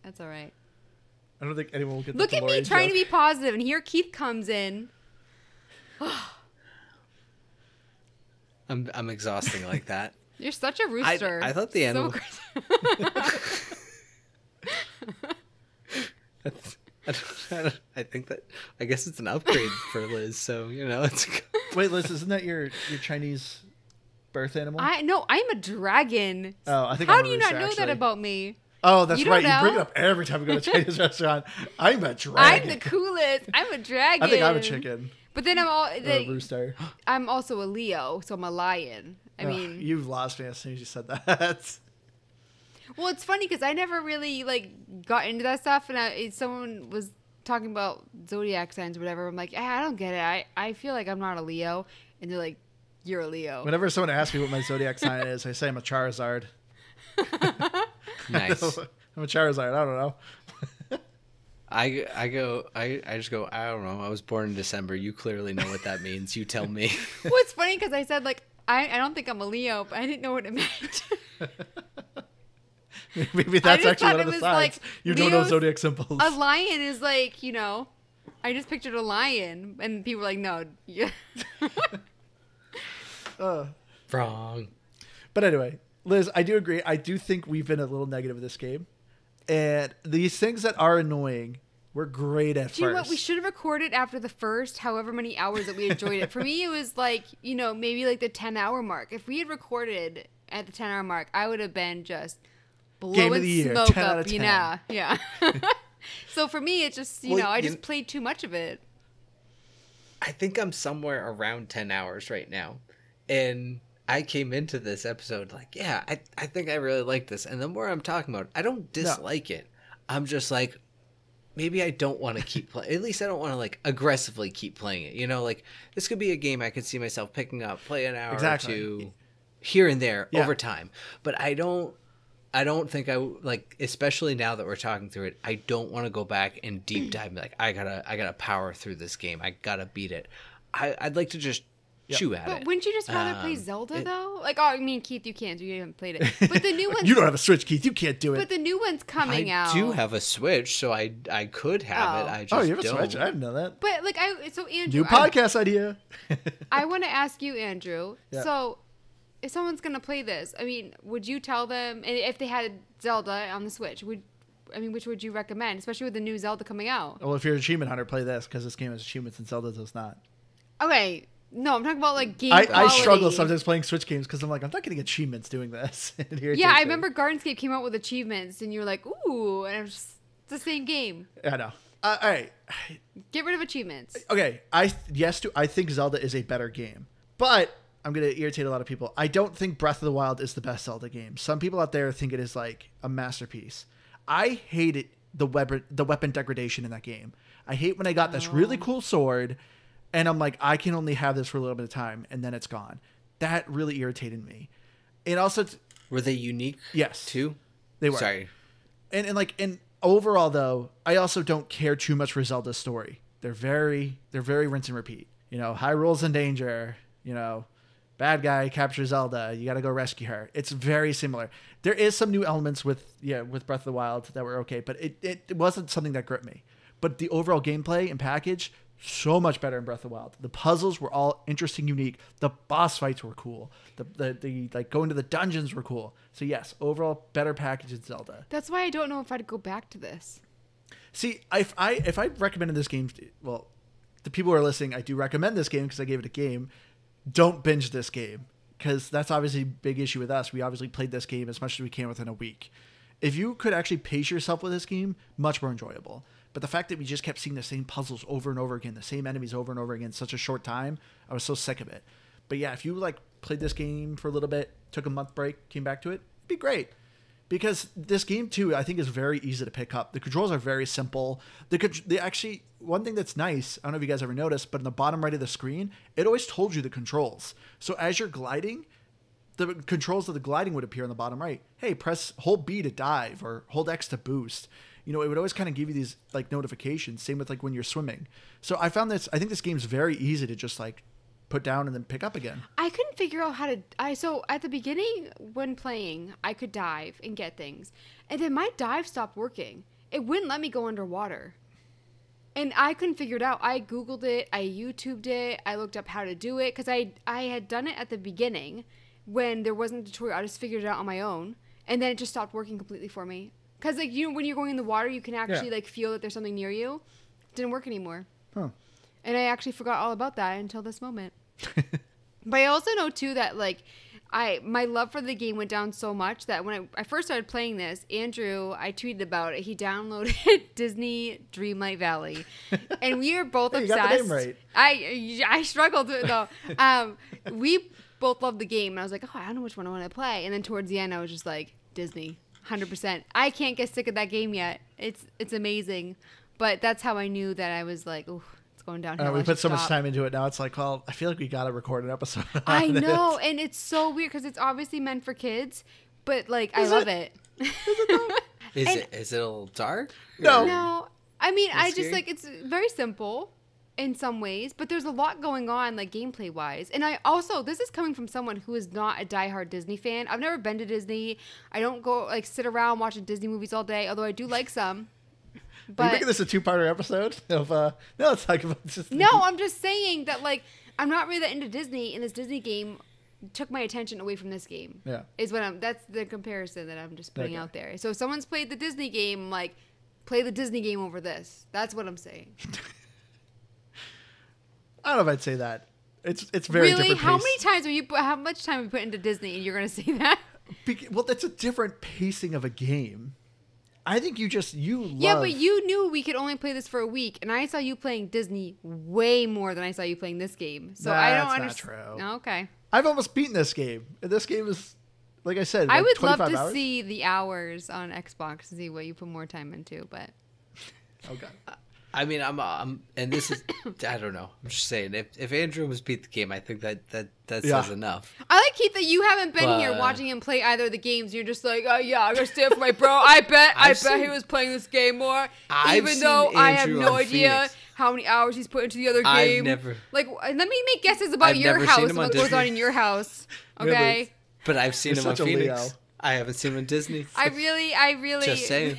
that's all right. I don't think anyone will get. Look the at me DeLorean trying to be positive, and here Keith comes in. (sighs) I'm I'm exhausting like that. (laughs) You're such a rooster. I thought the So animal- aggressive. (laughs) That's- I, I, I think that I guess it's an upgrade for Liz. So you know, it's (laughs) Wait, Liz, isn't that your your Chinese birth animal? I no, I'm a dragon. Oh, I think How I'm do you not rooster, know that about me? oh, that's You don't right. You bring it up every time we go to a (laughs) Chinese restaurant. I'm a dragon. I'm dragon. the coolest. I'm a dragon. (laughs) I think I'm a chicken. But then I'm all Or a the, rooster. I'm also a Leo, so I'm a lion. I Ugh, mean, you've lost me as soon as you said that. Well, it's funny because I never really like got into that stuff, and I, someone was talking about zodiac signs or whatever. I'm like, eh, I don't get it. I I feel like I'm not a Leo, and they're like, you're a Leo. Whenever someone asks me what my zodiac sign is, I say I'm a Charizard. (laughs) nice. (laughs) I'm a Charizard. I don't know. (laughs) I, I go I, I just go I don't know I was born in December you clearly know what that means you tell me well, it's funny because I said like I, I don't think I'm a Leo, but I didn't know what it meant. (laughs) Maybe that's actually one of the was, signs. like, you don't know zodiac symbols. a lion is like you know, I just pictured a lion, and people were like, no, yeah. (laughs) Uh, wrong But anyway, Liz, I do agree. I do think we've been a little negative with this game. And these things that are annoying were great at Do you know what? first. We should have recorded after the first however many hours that we enjoyed it. For me, it was like, you know, maybe like the 10 hour mark. If we had recorded at the 10 hour mark, I would have been just blowing of the year, smoke 10 out up. of You 10. know, yeah. (laughs) (laughs) so for me, it's just, you Well, know, I you- just played too much of it. I think I'm somewhere around 10 hours right now. And I came into this episode like, yeah, I, I think I really like this. And the more I'm talking about it, I don't dislike it. I'm just like, maybe I don't want to keep playing. At least I don't want to like aggressively keep playing it. You know, like this could be a game I could see myself picking up, play an hour Exactly. or two here and there Yeah. over time. But I don't. I don't think I like, especially now that we're talking through it. I don't want to go back and deep dive. and be Like I gotta, I gotta power through this game. I gotta beat it. I, I'd like to just chew at But it. But wouldn't you just rather play Um, Zelda, it- though? Like, oh, I mean, Keith, you can't. You haven't played it. (laughs) But the new one. you don't have a Switch, Keith. You can't do it. but the new one's coming I out. I do have a Switch, so I I could have it. Oh. I just oh, you have a don't. Switch? I didn't know that. But like I so Andrew, New I- podcast idea. I (laughs) want to ask you, Andrew. Yeah. So, if someone's gonna play this, I mean, would you tell them? And if they had Zelda on the Switch, would I mean, which would you recommend, especially with the new Zelda coming out? well, if you're an achievement hunter, play this because this game has achievements and Zelda does not. Okay, no, I'm talking about like game I, I struggle sometimes playing Switch games because I'm like, I'm not getting achievements doing this. (laughs) Yeah, I remember Gardenscape came out with achievements, and you were like, "Ooh," and it was just, it's the same game. I know. Uh, all right. Get rid of achievements. okay i yes to i think zelda is a better game but i'm going to irritate a lot of people. I don't think breath of the wild is the best zelda game. Some people out there think it is like a masterpiece. I hated the weapon the weapon degradation in that game. I hate when i got this really oh. cool sword and i'm like i can only have this for a little bit of time and then it's gone. That really irritated me. And also t- Were they unique? Yes. Too. they were. Sorry. and, and like and overall though i also don't care too much for zelda's story. They're very they're very rinse and repeat. You know Hyrule's in danger you know bad guy captures zelda. You gotta go rescue her. It's very similar. There is some new elements with yeah with breath of the wild that were okay but it, it, it wasn't something that gripped me. But the overall gameplay and package so much better in breath of the wild. The puzzles were all interesting unique. The boss fights were cool. The, the, the like going to the dungeons were cool. So yes overall better package in zelda. That's why I don't know if I'd go back to this. See, if I if I recommended this game, well, the people who are listening, I do recommend this game because I gave it a game. Don't binge this game because that's obviously a big issue with us. We obviously played this game as much as we can within a week. If you could actually pace yourself with this game, much more enjoyable. But the fact that we just kept seeing the same puzzles over and over again, the same enemies over and over again, such a short time, I was so sick of it. But yeah, if you like played this game for a little bit, took a month break, came back to it, it'd be great. Because this game too i think is very easy to pick up. The controls are very simple. The, con- the actually one thing that's nice i don't know if you guys ever noticed but in the bottom right of the screen it always told you the controls. So as you're gliding the controls of the gliding would appear on the bottom right. Hey press hold b to dive or hold x to boost. You know it would always kind of give you these like notifications same with like when you're swimming. So i found this i think this game's very easy to just like put down and then pick up again I couldn't figure out how to. I so at the beginning when playing, I could dive and get things, and then my dive stopped working. It wouldn't let me go underwater, and I couldn't figure it out. I googled it, I YouTubed it, I looked up how to do it because I I had done it at the beginning when there wasn't a tutorial. I just figured it out on my own, and then it just stopped working completely for me. Cause like you know when you're going in the water, you can actually Yeah. like feel that there's something near you. It didn't work anymore. huh And I actually forgot all about that until this moment. (laughs) but I also know too that like I my love for the game went down so much that when I, I first started playing this, Andrew, I tweeted about it. He downloaded (laughs) Disney Dreamlight Valley, (laughs) and we are both Hey, you obsessed. got the name right. I I struggled with it though. Um, we both loved the game, and I was like, oh, I don't know which one I want to play. And then towards the end, I was just like, Disney, hundred percent. I can't get sick of that game yet. It's it's amazing, but that's how I knew that I was like, oh, going downhill. Uh, we I put should so much time into it now. It's like, well, I feel like we gotta record an episode. (laughs) I on it. know, and it's so weird because it's obviously meant for kids, but like I love it? it. (laughs) Is And- it is it a little dark? No. no, I mean I just like it's very simple in some ways, but there's a lot going on like gameplay wise. And I also this is coming from someone who is not a diehard Disney fan. I've never been to Disney. I don't go like sit around watching Disney movies all day, although I do like some. Are you But making this a two-parter episode of? uh No, it's like about just No, I'm just saying that like I'm not really that into Disney, and this Disney game took my attention away from this game. Yeah. is what I'm. That's the comparison that I'm just putting Okay. out there. So if someone's played the Disney game, like play the Disney game over this. That's what I'm saying. (laughs) I don't know if I'd say that. It's it's very really, different. how pace. many times are you? How much time have you put into Disney, and you're gonna (laughs) say that? Bec- well, that's a different pacing of a game. I think you just you love. Yeah, but you knew we could only play this for a week, and I saw you playing Disney way more than I saw you playing this game. So I don't That's understand. true. Okay. I've almost beaten this game. And This game is, like I said, I like would love to hours. see the hours on Xbox to see what you put more time into, but Oh (laughs) god. I mean, I'm, I'm, and this is, (coughs) I don't know. I'm just saying, if if Andrew was beat the game, I think that that that Yeah. says enough. I like Keith that you haven't been here watching him play either of the games. You're just like, oh yeah, I gotta stand for my bro. I (laughs) bet, I bet I've he was playing this game more, I've even seen though I have no idea Fenyx. how many hours he's put into the other I've game. never- like, let me make guesses about I've your house and him on what goes on in your house. (laughs) Really? Okay, But I've seen You're him on such Fenyx. Leo. I haven't seen him on Disney. I really, I really. Just saying.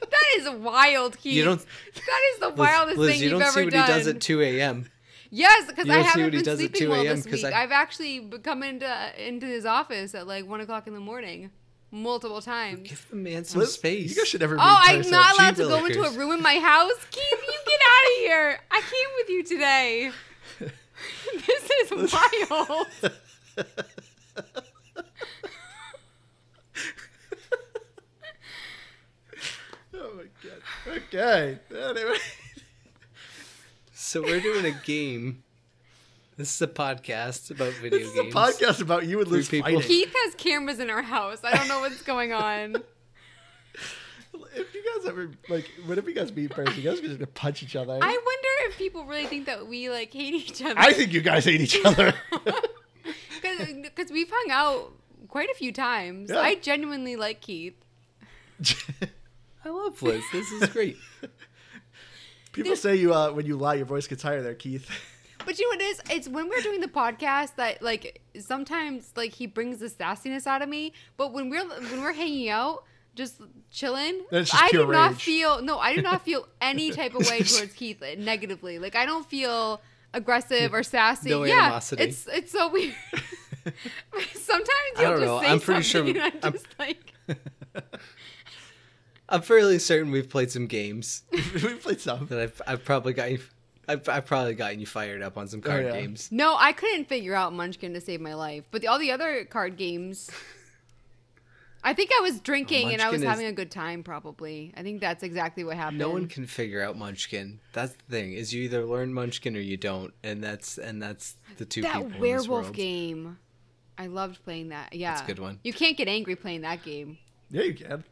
(laughs) that is wild, Keith. You don't. That is the Liz, wildest Liz, thing you you've don't ever see what done. he does at 2 a.m. Yes, because I don't see haven't he been does at sleeping 2 well a.m. this 'cause week. I- I've actually come into uh, into his office at like one o'clock in the morning, multiple times. Give the man some Liz, space. You guys should never. Oh, meet in I'm person. not allowed to Gee go into a room in my house. Keith, you get out of here. I came with you today. (laughs) (laughs) this is wild. Oh my god. Okay. Anyway. So we're doing a game. This is a podcast about video This is a games. podcast about you and Three Liz people. fighting. Keith has cameras in our house. I don't know what's going on. (laughs) If you guys ever like, whenever you guys meet in person, you guys are just gonna punch each other. I wonder if people really think that we like hate each other. I think you guys hate each other. (laughs) (laughs) because we've hung out quite a few times. Yeah. I genuinely like Keith. I love Liz. This is great. (laughs) People say you uh, when you lie, your voice gets higher. There, Keith. (laughs) But you know what it is? It's when we're doing the podcast that like sometimes like he brings the sassiness out of me. But when we're when we're hanging out, just chilling, just I do pure not feel no, I do not feel (laughs) any type of way towards Keith uh, negatively. Like I don't feel aggressive or sassy. No yeah, animosity. it's it's so weird. Sometimes I you'll don't just know. say I'm pretty sure and I'm I'm- just like. I'm fairly certain we've played some games (laughs) we played some. that I've I've probably got you. I've, I've probably gotten you fired up on some card oh, yeah. games. No, I couldn't figure out Munchkin to save my life. But the, all the other card games, (laughs) I think I was drinking and I was is- having a good time. Probably, I think that's exactly what happened. No one can figure out Munchkin. That's the thing. Is you either learn Munchkin or you don't, and that's and that's the two that people in this werewolf world. game. I loved playing that. Yeah, That's a good one. You can't get angry playing that game. Yeah, you can.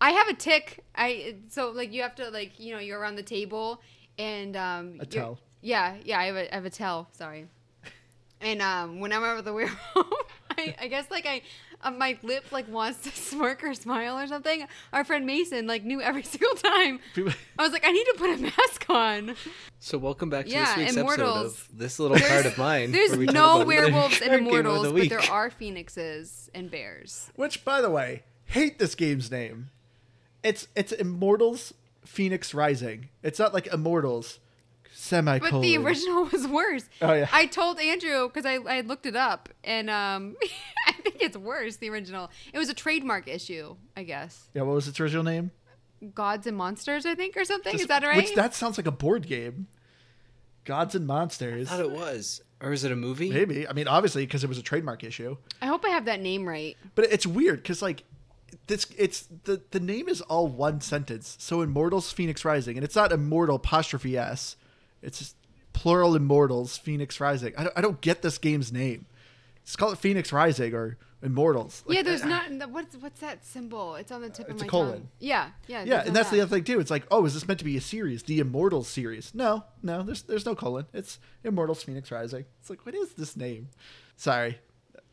I have a tick. I so like you have to like you know you're around the table and um A tell. Yeah, yeah. I have a I have a tell. Sorry. And um when I'm over the (laughs) werewolf, I, I guess like I uh, my lip like wants to (laughs) smirk or smile or something. Our friend Mason like knew every (laughs) single time. I was like, I need to put a mask on. So welcome back to Yeah, this week's Immortals. episode of this little part of mine. There's where we no werewolves and of the immortals, but there are phoenixes and bears. Which, by the way, hate this game's name. It's it's Immortals Fenyx Rising. It's not like Immortals semi. But the original (laughs) was worse. Oh, yeah. I told Andrew because I, I looked it up, and um, (laughs) I think it's worse. The original. It was a trademark issue, I guess. Yeah, what was its original name? Gods and monsters, I think, or something. Is that right? Which that sounds like a board game. Gods and Monsters. I thought it was, or is it a movie? Maybe. I mean, obviously, because it was a trademark issue. I hope I have that name right. But it's weird because like this, it's the the name is all one sentence. So Immortals Fenyx Rising, and it's not immortal apostrophe s. It's just plural Immortals Fenyx Rising. I don't, I don't get this game's name. Just call it Fenyx Rising or Immortals. Like, yeah, there's I- not. What's what's that symbol? It's on the tip It's of a my colon. tongue. Yeah, yeah. Yeah, and that's the other thing too. It's like, oh, is this meant to be a series, the Immortals series? No, no, there's there's no colon. It's Immortals Fenyx Rising. It's like, what is this name? Sorry,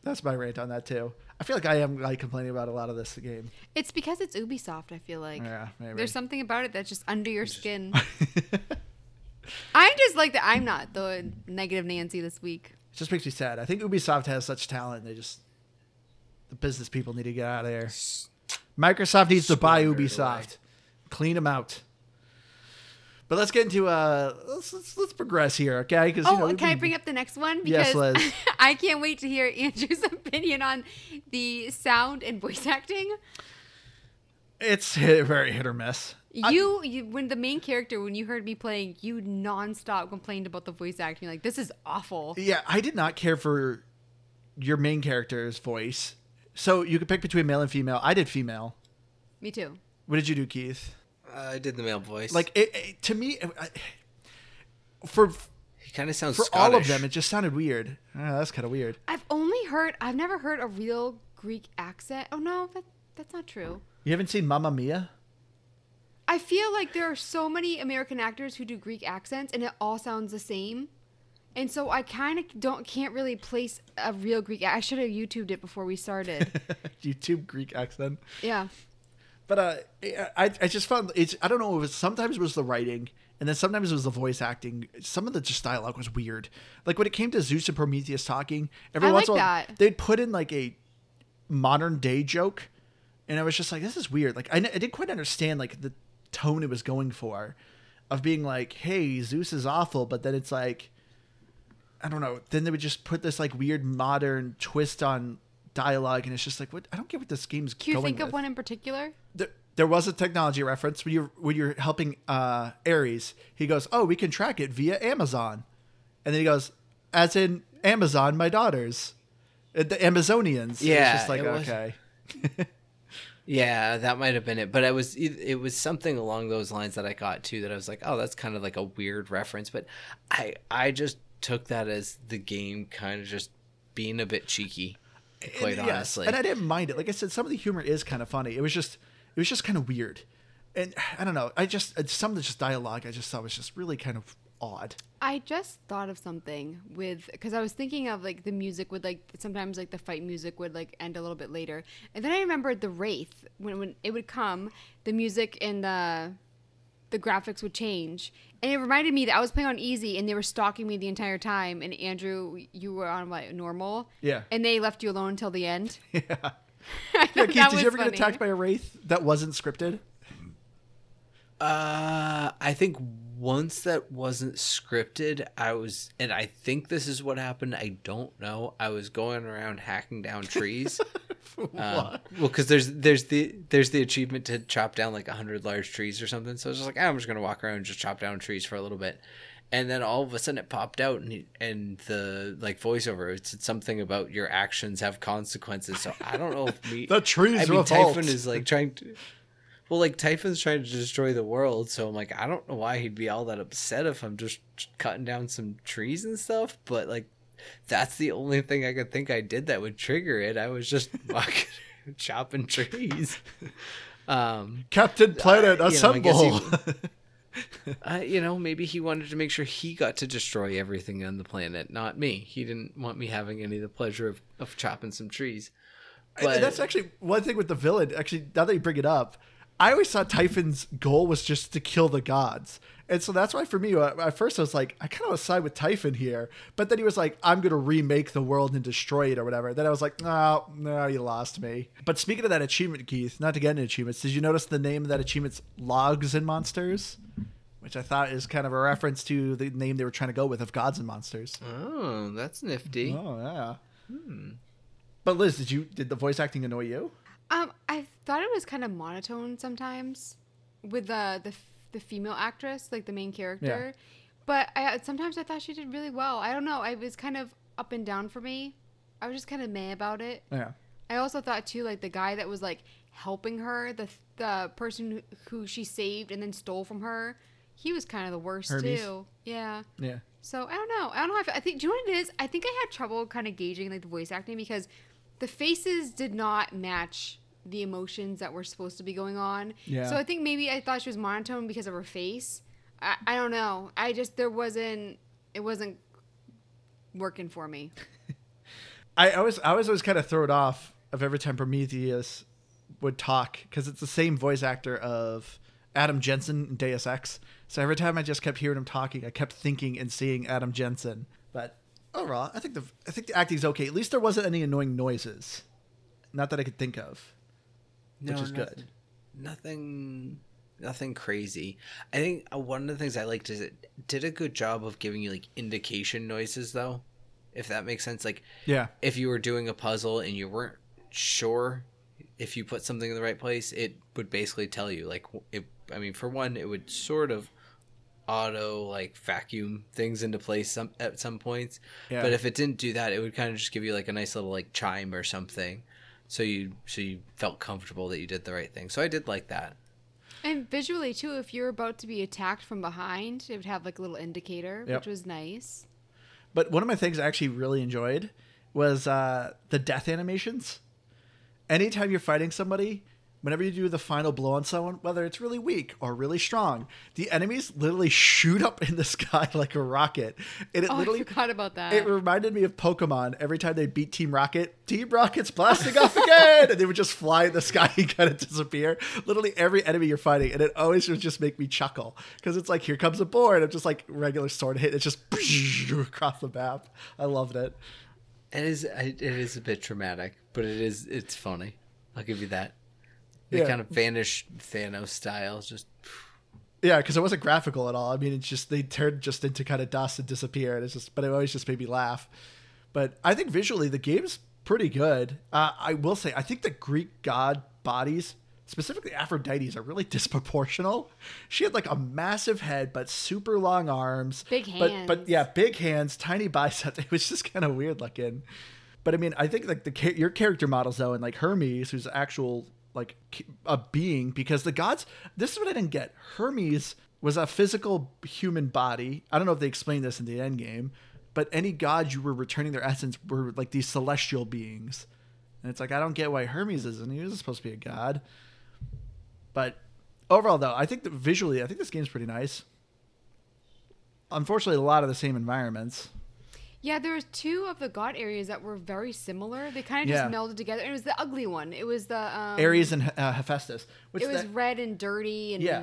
that's my rant on that too. I feel like I am like complaining about a lot of this game. It's because it's Ubisoft. I feel like. Yeah, maybe. There's something about it that's just under your skin. (laughs) I'm just like that. I'm not the negative Nancy this week. It just makes me sad. I think Ubisoft has such talent. They just the business people need to get out of there. Microsoft needs to buy Ubisoft, away. clean them out. But let's get into uh let's let's, let's progress here, okay? Because Oh, you know, can I bring up the next one? Yes, Because Liz. (laughs) I can't wait to hear Andrew's (laughs) opinion on the sound and voice acting. It's hit, very hit or miss. I- You, you, when the main character, when you heard me playing, you nonstop complained about the voice acting. Like this is awful. Yeah, I did not care for your main character's voice. So you could pick between male and female. I did female. Me too. What did you do, Keith? Uh, I did the male voice. Like it, it- to me, I, for he kind of sounds for Scottish. all of them, it just sounded weird. Ah, that's kind of weird. I've only heard. I've never heard a real Greek accent. Oh no, that that's not true. You haven't seen Mamma Mia? I feel like there are so many American actors who do Greek accents, and it all sounds the same. And so I kind of don't can't really place a real Greek. Accent. I should have YouTubed it before we started. (laughs) YouTube Greek accent. yeah. But uh, I I just found it's I don't know. It was sometimes it was the writing, and then sometimes it was the voice acting. Some of the just dialogue was weird. Like when it came to Zeus and Prometheus talking, every I once in a while they'd put in like a modern day joke, and I was just like, this is weird. Like I, I didn't quite understand like the tone it was going for, of being like, hey, Zeus is awful, but then it's like, I don't know. Then they would just put this like weird modern twist on dialogue, and it's just like, what? I don't get what this game's Can you going think of with one in particular? there, there was a technology reference when you're when you're helping uh, Ares. He goes, "Oh, we can track it via Amazon," and then he goes, "As in Amazon, my daughters, Uh, the Amazonians." It's Yeah, just like it was- okay. (laughs) Yeah, that might have been it, but it was it it was something along those lines that I got too. That I was like, oh, that's kind of like a weird reference, but I I just took that as the game kind of just being a bit cheeky, quite And, yes, honestly. and I didn't mind it. Like I said, some of the humor is kind of funny. It was just it was just kind of weird, and I don't know. I just uh, some of the just dialogue I just thought was just really kind of odd. I just thought of something with because I was thinking of like the music would like sometimes like the fight music would like end a little bit later, and then I remembered the wraith when when it would come, the music and the the graphics would change, and it reminded me that I was playing on easy and they were stalking me the entire time, and Andrew, you were on what normal, Yeah. and they left you alone until the end. (laughs) (laughs) Yeah. I Yeah, Keith, that did was you ever funny. get attacked by a wraith that wasn't scripted? Uh, I think once that wasn't scripted, I was, and I think this is what happened. I don't know. I was going around hacking down trees. (laughs) (laughs) Um, well, because there's there's the there's the achievement to chop down like hundred large trees or something. So I was just like, "Ah, I'm just gonna walk around and just chop down trees for a little bit, and then all of a sudden it popped out and and the like voiceover it said something about your actions have consequences. So I don't know if (laughs) me The trees I mean. Typhon is like trying to. Well, like Typhon's trying to destroy the world, so I'm like, I don't know why he'd be all that upset if I'm just cutting down some trees and stuff. But like, that's the only thing I could think I did that would trigger it. I was just (laughs) walking, chopping trees. Um, Captain Planet, uh, you know, assemble. he- (laughs) uh, you know, maybe he wanted to make sure he got to destroy everything on the planet, not me. He didn't want me having any of the pleasure of, of chopping some trees. And that's actually one thing with the villain. Actually, now that you bring it up, I always thought Typhon's goal was just to kill the gods. And so that's why for me, uh, at first I was like, I kind of want side with Typhon here. But then he was like, I'm going to remake the world and destroy it or whatever. Then I was like, no, no, you lost me. But speaking of that achievement, Keith, not to get into achievements, did you notice the name of that achievement's Logs and Monsters? Which I thought is kind of a reference to the name they were trying to go with of Gods and Monsters. Oh, that's nifty. Oh, yeah. Hmm. But Liz, did you did the voice acting annoy you? Um, I thought it was kind of monotone sometimes with the the the female actress, like the main character. But I sometimes I thought she did really well. I don't know. I was kind of up and down for me. I was just kind of meh about it. Yeah. I also thought too, like the guy that was like helping her, the the person who she saved and then stole from her, he was kind of the worst Hermes? too. Yeah. Yeah. So I don't know. I don't know. How I. I think. Do you know what it is? I think I had trouble kind of gauging like the voice acting because the faces did not match the emotions that were supposed to be going on. Yeah. So I think maybe I thought she was monotone because of her face. I, I don't know. I just there wasn't. It wasn't working for me. (laughs) I always I was always kind of thrown off of every time Prometheus would talk because it's the same voice actor of Adam Jensen in Deus Ex. So every time I just kept hearing him talking, I kept thinking and seeing Adam Jensen. But overall, I think the I think the acting's okay. At least there wasn't any annoying noises, not that I could think of, which No, is good. Nothing, nothing crazy. I think uh, one of the things I liked is it did a good job of giving you like indication noises, though, if that makes sense. Like Yeah, if you were doing a puzzle and you weren't sure if you put something in the right place, it would basically tell you. Like, it, I mean, for one, it would sort of auto like vacuum things into place some at some points. Yeah. But if it didn't do that, it would kind of just give you like a nice little like chime or something, so you so you felt comfortable that you did the right thing. So I did like that. And visually too, if you're about to be attacked from behind, it would have like a little indicator, Yep. which was nice. But one of my things I actually really enjoyed was uh, the death animations. Anytime you're fighting somebody, whenever you do the final blow on someone, whether it's really weak or really strong, the enemies literally shoot up in the (laughs) sky like a rocket. And it Oh, literally I forgot about that. it reminded me of Pokemon. Every time they beat Team Rocket, Team Rocket's blasting off again, and they would just fly in the sky (laughs) and kind of disappear. Literally every enemy you're fighting, and it always would just make me chuckle because it's like here comes a board. I'm just like regular sword hit. It's just (laughs) across the map. I loved it. It is it is a bit traumatic, but it is it's funny. I'll give you that. They Yeah. kind of vanish Thanos style, just Yeah, because it wasn't graphical at all. I mean, it's just they turned just into kind of dust and disappear. And it's just, but it always just made me laugh. But I think visually the game's pretty good. Uh, I will say, I think the Greek god bodies, specifically Aphrodite's, are really (laughs) disproportional. She had like a massive head, but super long arms, Big But but yeah, big hands, tiny biceps. (laughs) It was just kind of weird looking. But I mean, I think like the your character models though, and like Hermes, who's actual like a being, because the gods. This is what I didn't get. Hermes was a physical human body. I don't know if they explained this in the end game, but any gods you were returning their essence were like these celestial beings, and it's like I don't get why Hermes isn't. He was supposed to be a god. But overall, though, I think that visually, I think this game's pretty nice. Unfortunately, a lot of the same environments. Yeah, there was two of the god areas that were very similar. They kind of just Yeah. melded together. And it was the ugly one. It was the um, Ares and uh, Hephaestus. Which It was that- red and dirty and yeah,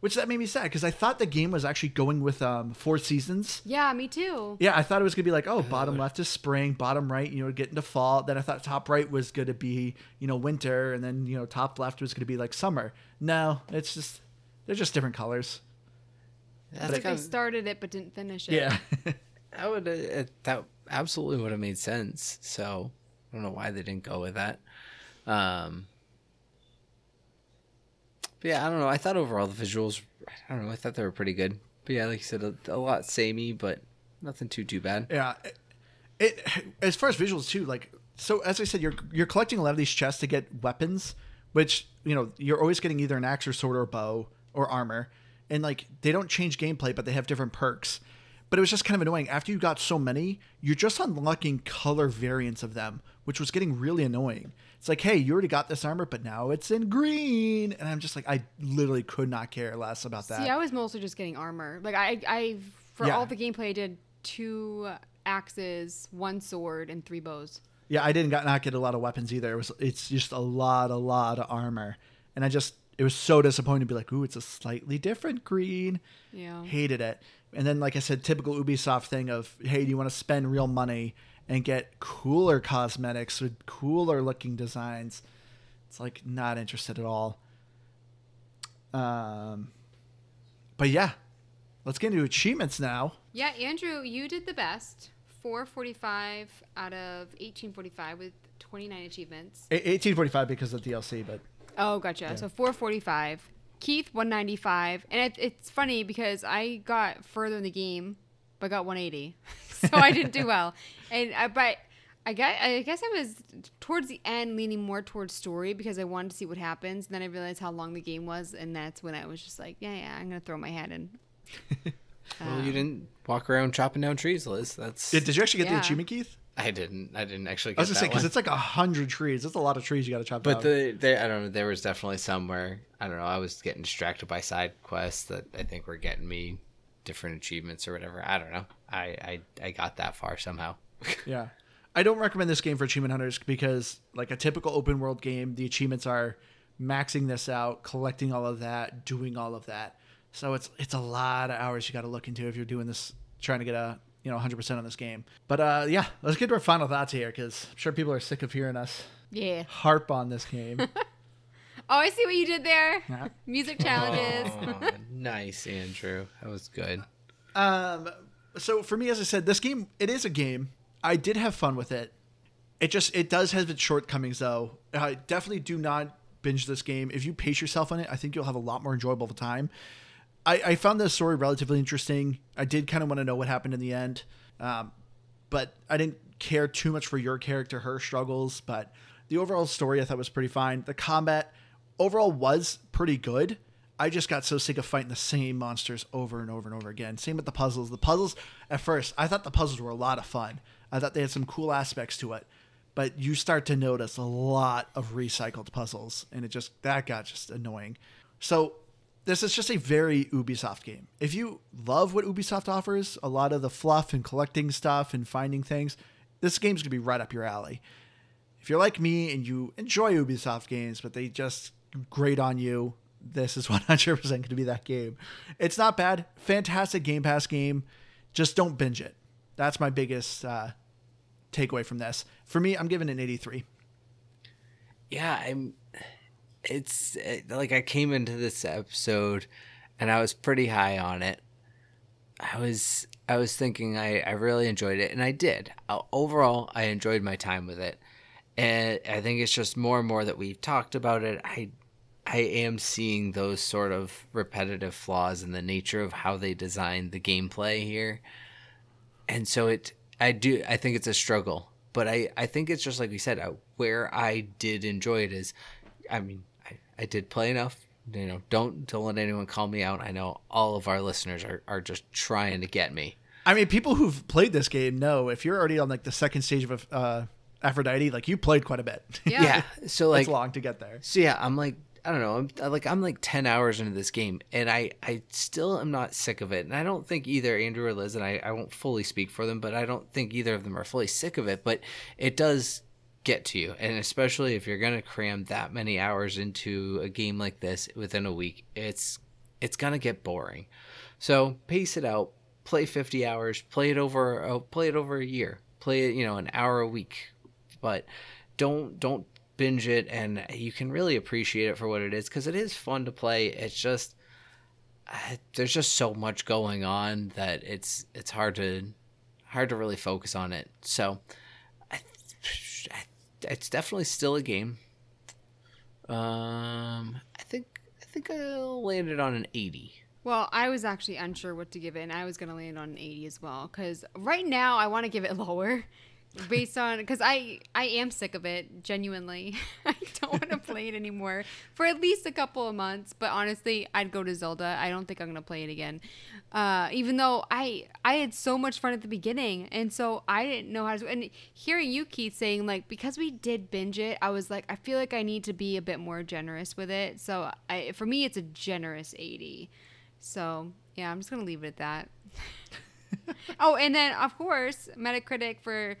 which that made me sad because I thought the game was actually going with um, four seasons. Yeah, me too. Yeah, I thought it was gonna be like, oh, bottom left is spring, bottom right, you know, getting to fall. Then I thought top right was gonna be, you know, winter, and then you know, top left was gonna be like summer. No, it's just they're just different colors. that's It's like kind they started it but didn't finish it. Yeah, (laughs) that would uh, that absolutely would have made sense. So I don't know why they didn't go with that. Um, but yeah, I don't know. I thought overall the visuals, I don't know. I thought they were pretty good. But yeah, like you said, a, a lot samey, but nothing too too bad. yeah. It, it as far as visuals too, like so as I said, you're you're collecting a lot of these chests to get weapons, which you know you're always getting either an axe or sword or bow or armor, and like they don't change gameplay, but they have different perks. But it was just kind of annoying. After you got so many, you're just unlocking color variants of them, which was getting really annoying. It's like, hey, you already got this armor, but now it's in green, and I'm just like, I literally could not care less about that. See, I was mostly just getting armor. Like I, I for Yeah. all the gameplay, I did two axes, one sword, and three bows. Yeah, I didn't got not get a lot of weapons either. It was it's just a lot, a lot of armor, and I just it was so disappointing to be like, ooh, it's a slightly different green. Yeah. Hated it. And then, like I said, typical Ubisoft thing of, hey, do you want to spend real money and get cooler cosmetics with cooler looking designs? It's like not interested at all. Um, but yeah, let's get into achievements now. Yeah, Andrew, you did the best. 445 out of 1845 with 29 achievements. A- 1845 because of DLC, but Oh, gotcha. So 445. Keith 195, and it, it's funny because I got further in the game, but got 180, (laughs) so I didn't do well. And I, but I guess I guess I was towards the end leaning more towards story because I wanted to see what happens. And then I realized how long the game was, and that's when I was just like, yeah, yeah, I'm gonna throw my hat in. (laughs) Well, you um, didn't walk around chopping down trees, Liz. That's did, did you actually get the achievement, Keith? I didn't. I didn't actually. Get I was gonna say because it's like a hundred trees. That's a lot of trees you got to chop But down. the there, I don't know. There was definitely somewhere. I don't know. I was getting distracted by side quests that I think were getting me different achievements or whatever. I don't know. I I, I got that far somehow. (laughs) Yeah. I don't recommend this game for achievement hunters because, like a typical open world game, the achievements are maxing this out, collecting all of that, doing all of that. So it's it's a lot of hours you got to look into if you're doing this, trying to get a you know 100% on this game. But uh, yeah, let's get to our final thoughts here because I'm sure people are sick of hearing us Yeah. harp on this game. (laughs) Oh, I see what you did there. Yeah. Music challenges. Oh, nice, Andrew. That was good. Um, so for me, as I said, this game it is a game. I did have fun with it. It just it does have its shortcomings though. I definitely do not binge this game. If you pace yourself on it, I think you'll have a lot more enjoyable of a time. I, I found the story relatively interesting. I did kind of want to know what happened in the end, um, but I didn't care too much for your character, her struggles. But the overall story I thought was pretty fine. The combat overall was pretty good. I just got so sick of fighting the same monsters over and over and over again. Same with the puzzles. The puzzles, at first, I thought the puzzles were a lot of fun. I thought they had some cool aspects to it. But you start to notice a lot of recycled puzzles, and it just, that got just annoying. So, this is just a very Ubisoft game. If you love what Ubisoft offers, a lot of the fluff and collecting stuff and finding things, this game's gonna be right up your alley. If you're like me and you enjoy Ubisoft games, but they just grate on you, this is 100% going to be that game. It's not bad. Fantastic Game Pass game. Just don't binge it. That's my biggest uh, takeaway from this. For me, I'm giving it an 83. Yeah, I'm. It's uh, like I came into this episode, and I was pretty high on it. I was I was thinking I I really enjoyed it, and I did. Overall, I enjoyed my time with it, and I think it's just more and more that we've talked about it. I I am seeing those sort of repetitive flaws in the nature of how they designed the gameplay here, and so it I do I think it's a struggle, but I I think it's just like we said uh, where I did enjoy it is, I mean I I did play enough. You know, don't don't let anyone call me out. I know all of our listeners are, are just trying to get me. I mean, people who've played this game know if you're already on like the second stage of uh, Aphrodite, like you played quite a bit. (laughs) Yeah. Yeah. So like it's long to get there. So yeah, I'm like I don't know. I'm like I'm like ten hours into this game, and I I still am not sick of it. And I don't think either Andrew or Liz, and I I won't fully speak for them, but I don't think either of them are fully sick of it. But it does get to you, and especially if you're gonna cram that many hours into a game like this within a week, it's it's gonna get boring. So pace it out. Play 50 hours. Play it over. Uh, play it over a year. Play it, you know, an hour a week. But don't don't binge it, and you can really appreciate it for what it is because it is fun to play. It's just there's just so much going on that it's it's hard to hard to really focus on it. So it's definitely still a game. Um, I think I think I'll land it on an 80. Well, I was actually unsure what to give it, and I was to land on an 80 as well. Because right now, I want to give it (laughs) lower. Based on because I I am sick of it genuinely. (laughs) I don't want to (laughs) play it anymore for at least a couple of months. But honestly, I'd go to Zelda. I don't think I'm gonna play it again. Uh, even though I I had so much fun at the beginning, and so I didn't know how to. And hearing you Keith saying like because we did binge it, I was like I feel like I need to be a bit more generous with it. So I for me it's a generous eighty. So yeah, I'm just gonna leave it at that. (laughs) oh, and then of course, Metacritic for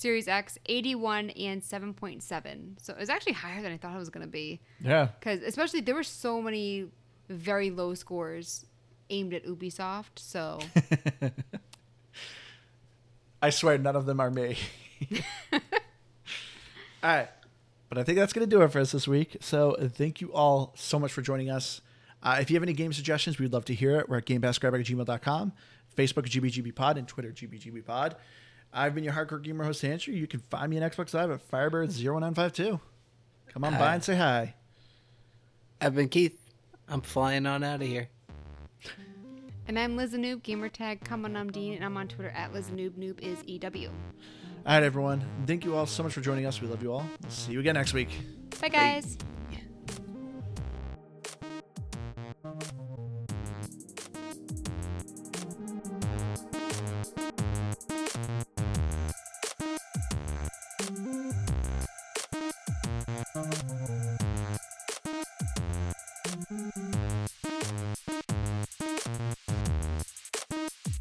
Series X, 81 and 7.7. So it was actually higher than I thought it was going to be. Yeah. Because especially there were so many very low scores aimed at Ubisoft. So (laughs) I swear none of them are me. (laughs) all right. But I think that's going to do it for us this week. So thank you all so much for joining us. Uh, if you have any game suggestions, we'd love to hear it. We're at GamePassGrabber at gmail.com, Facebook GBGBPod, and Twitter GBGBPod. I've been your hardcore gamer host, Andrew. You can find me on Xbox Live at Firebird0952. Come on Hi. by and say hi. I've been Keith. I'm flying on out of here. And I'm Liz Noob, gamertag come on I'm Dean, and I'm on Twitter at Liz Noob. Noob is EW. All right, everyone. Thank you all so much for joining us. We love you all. See you again next week. Bye guys.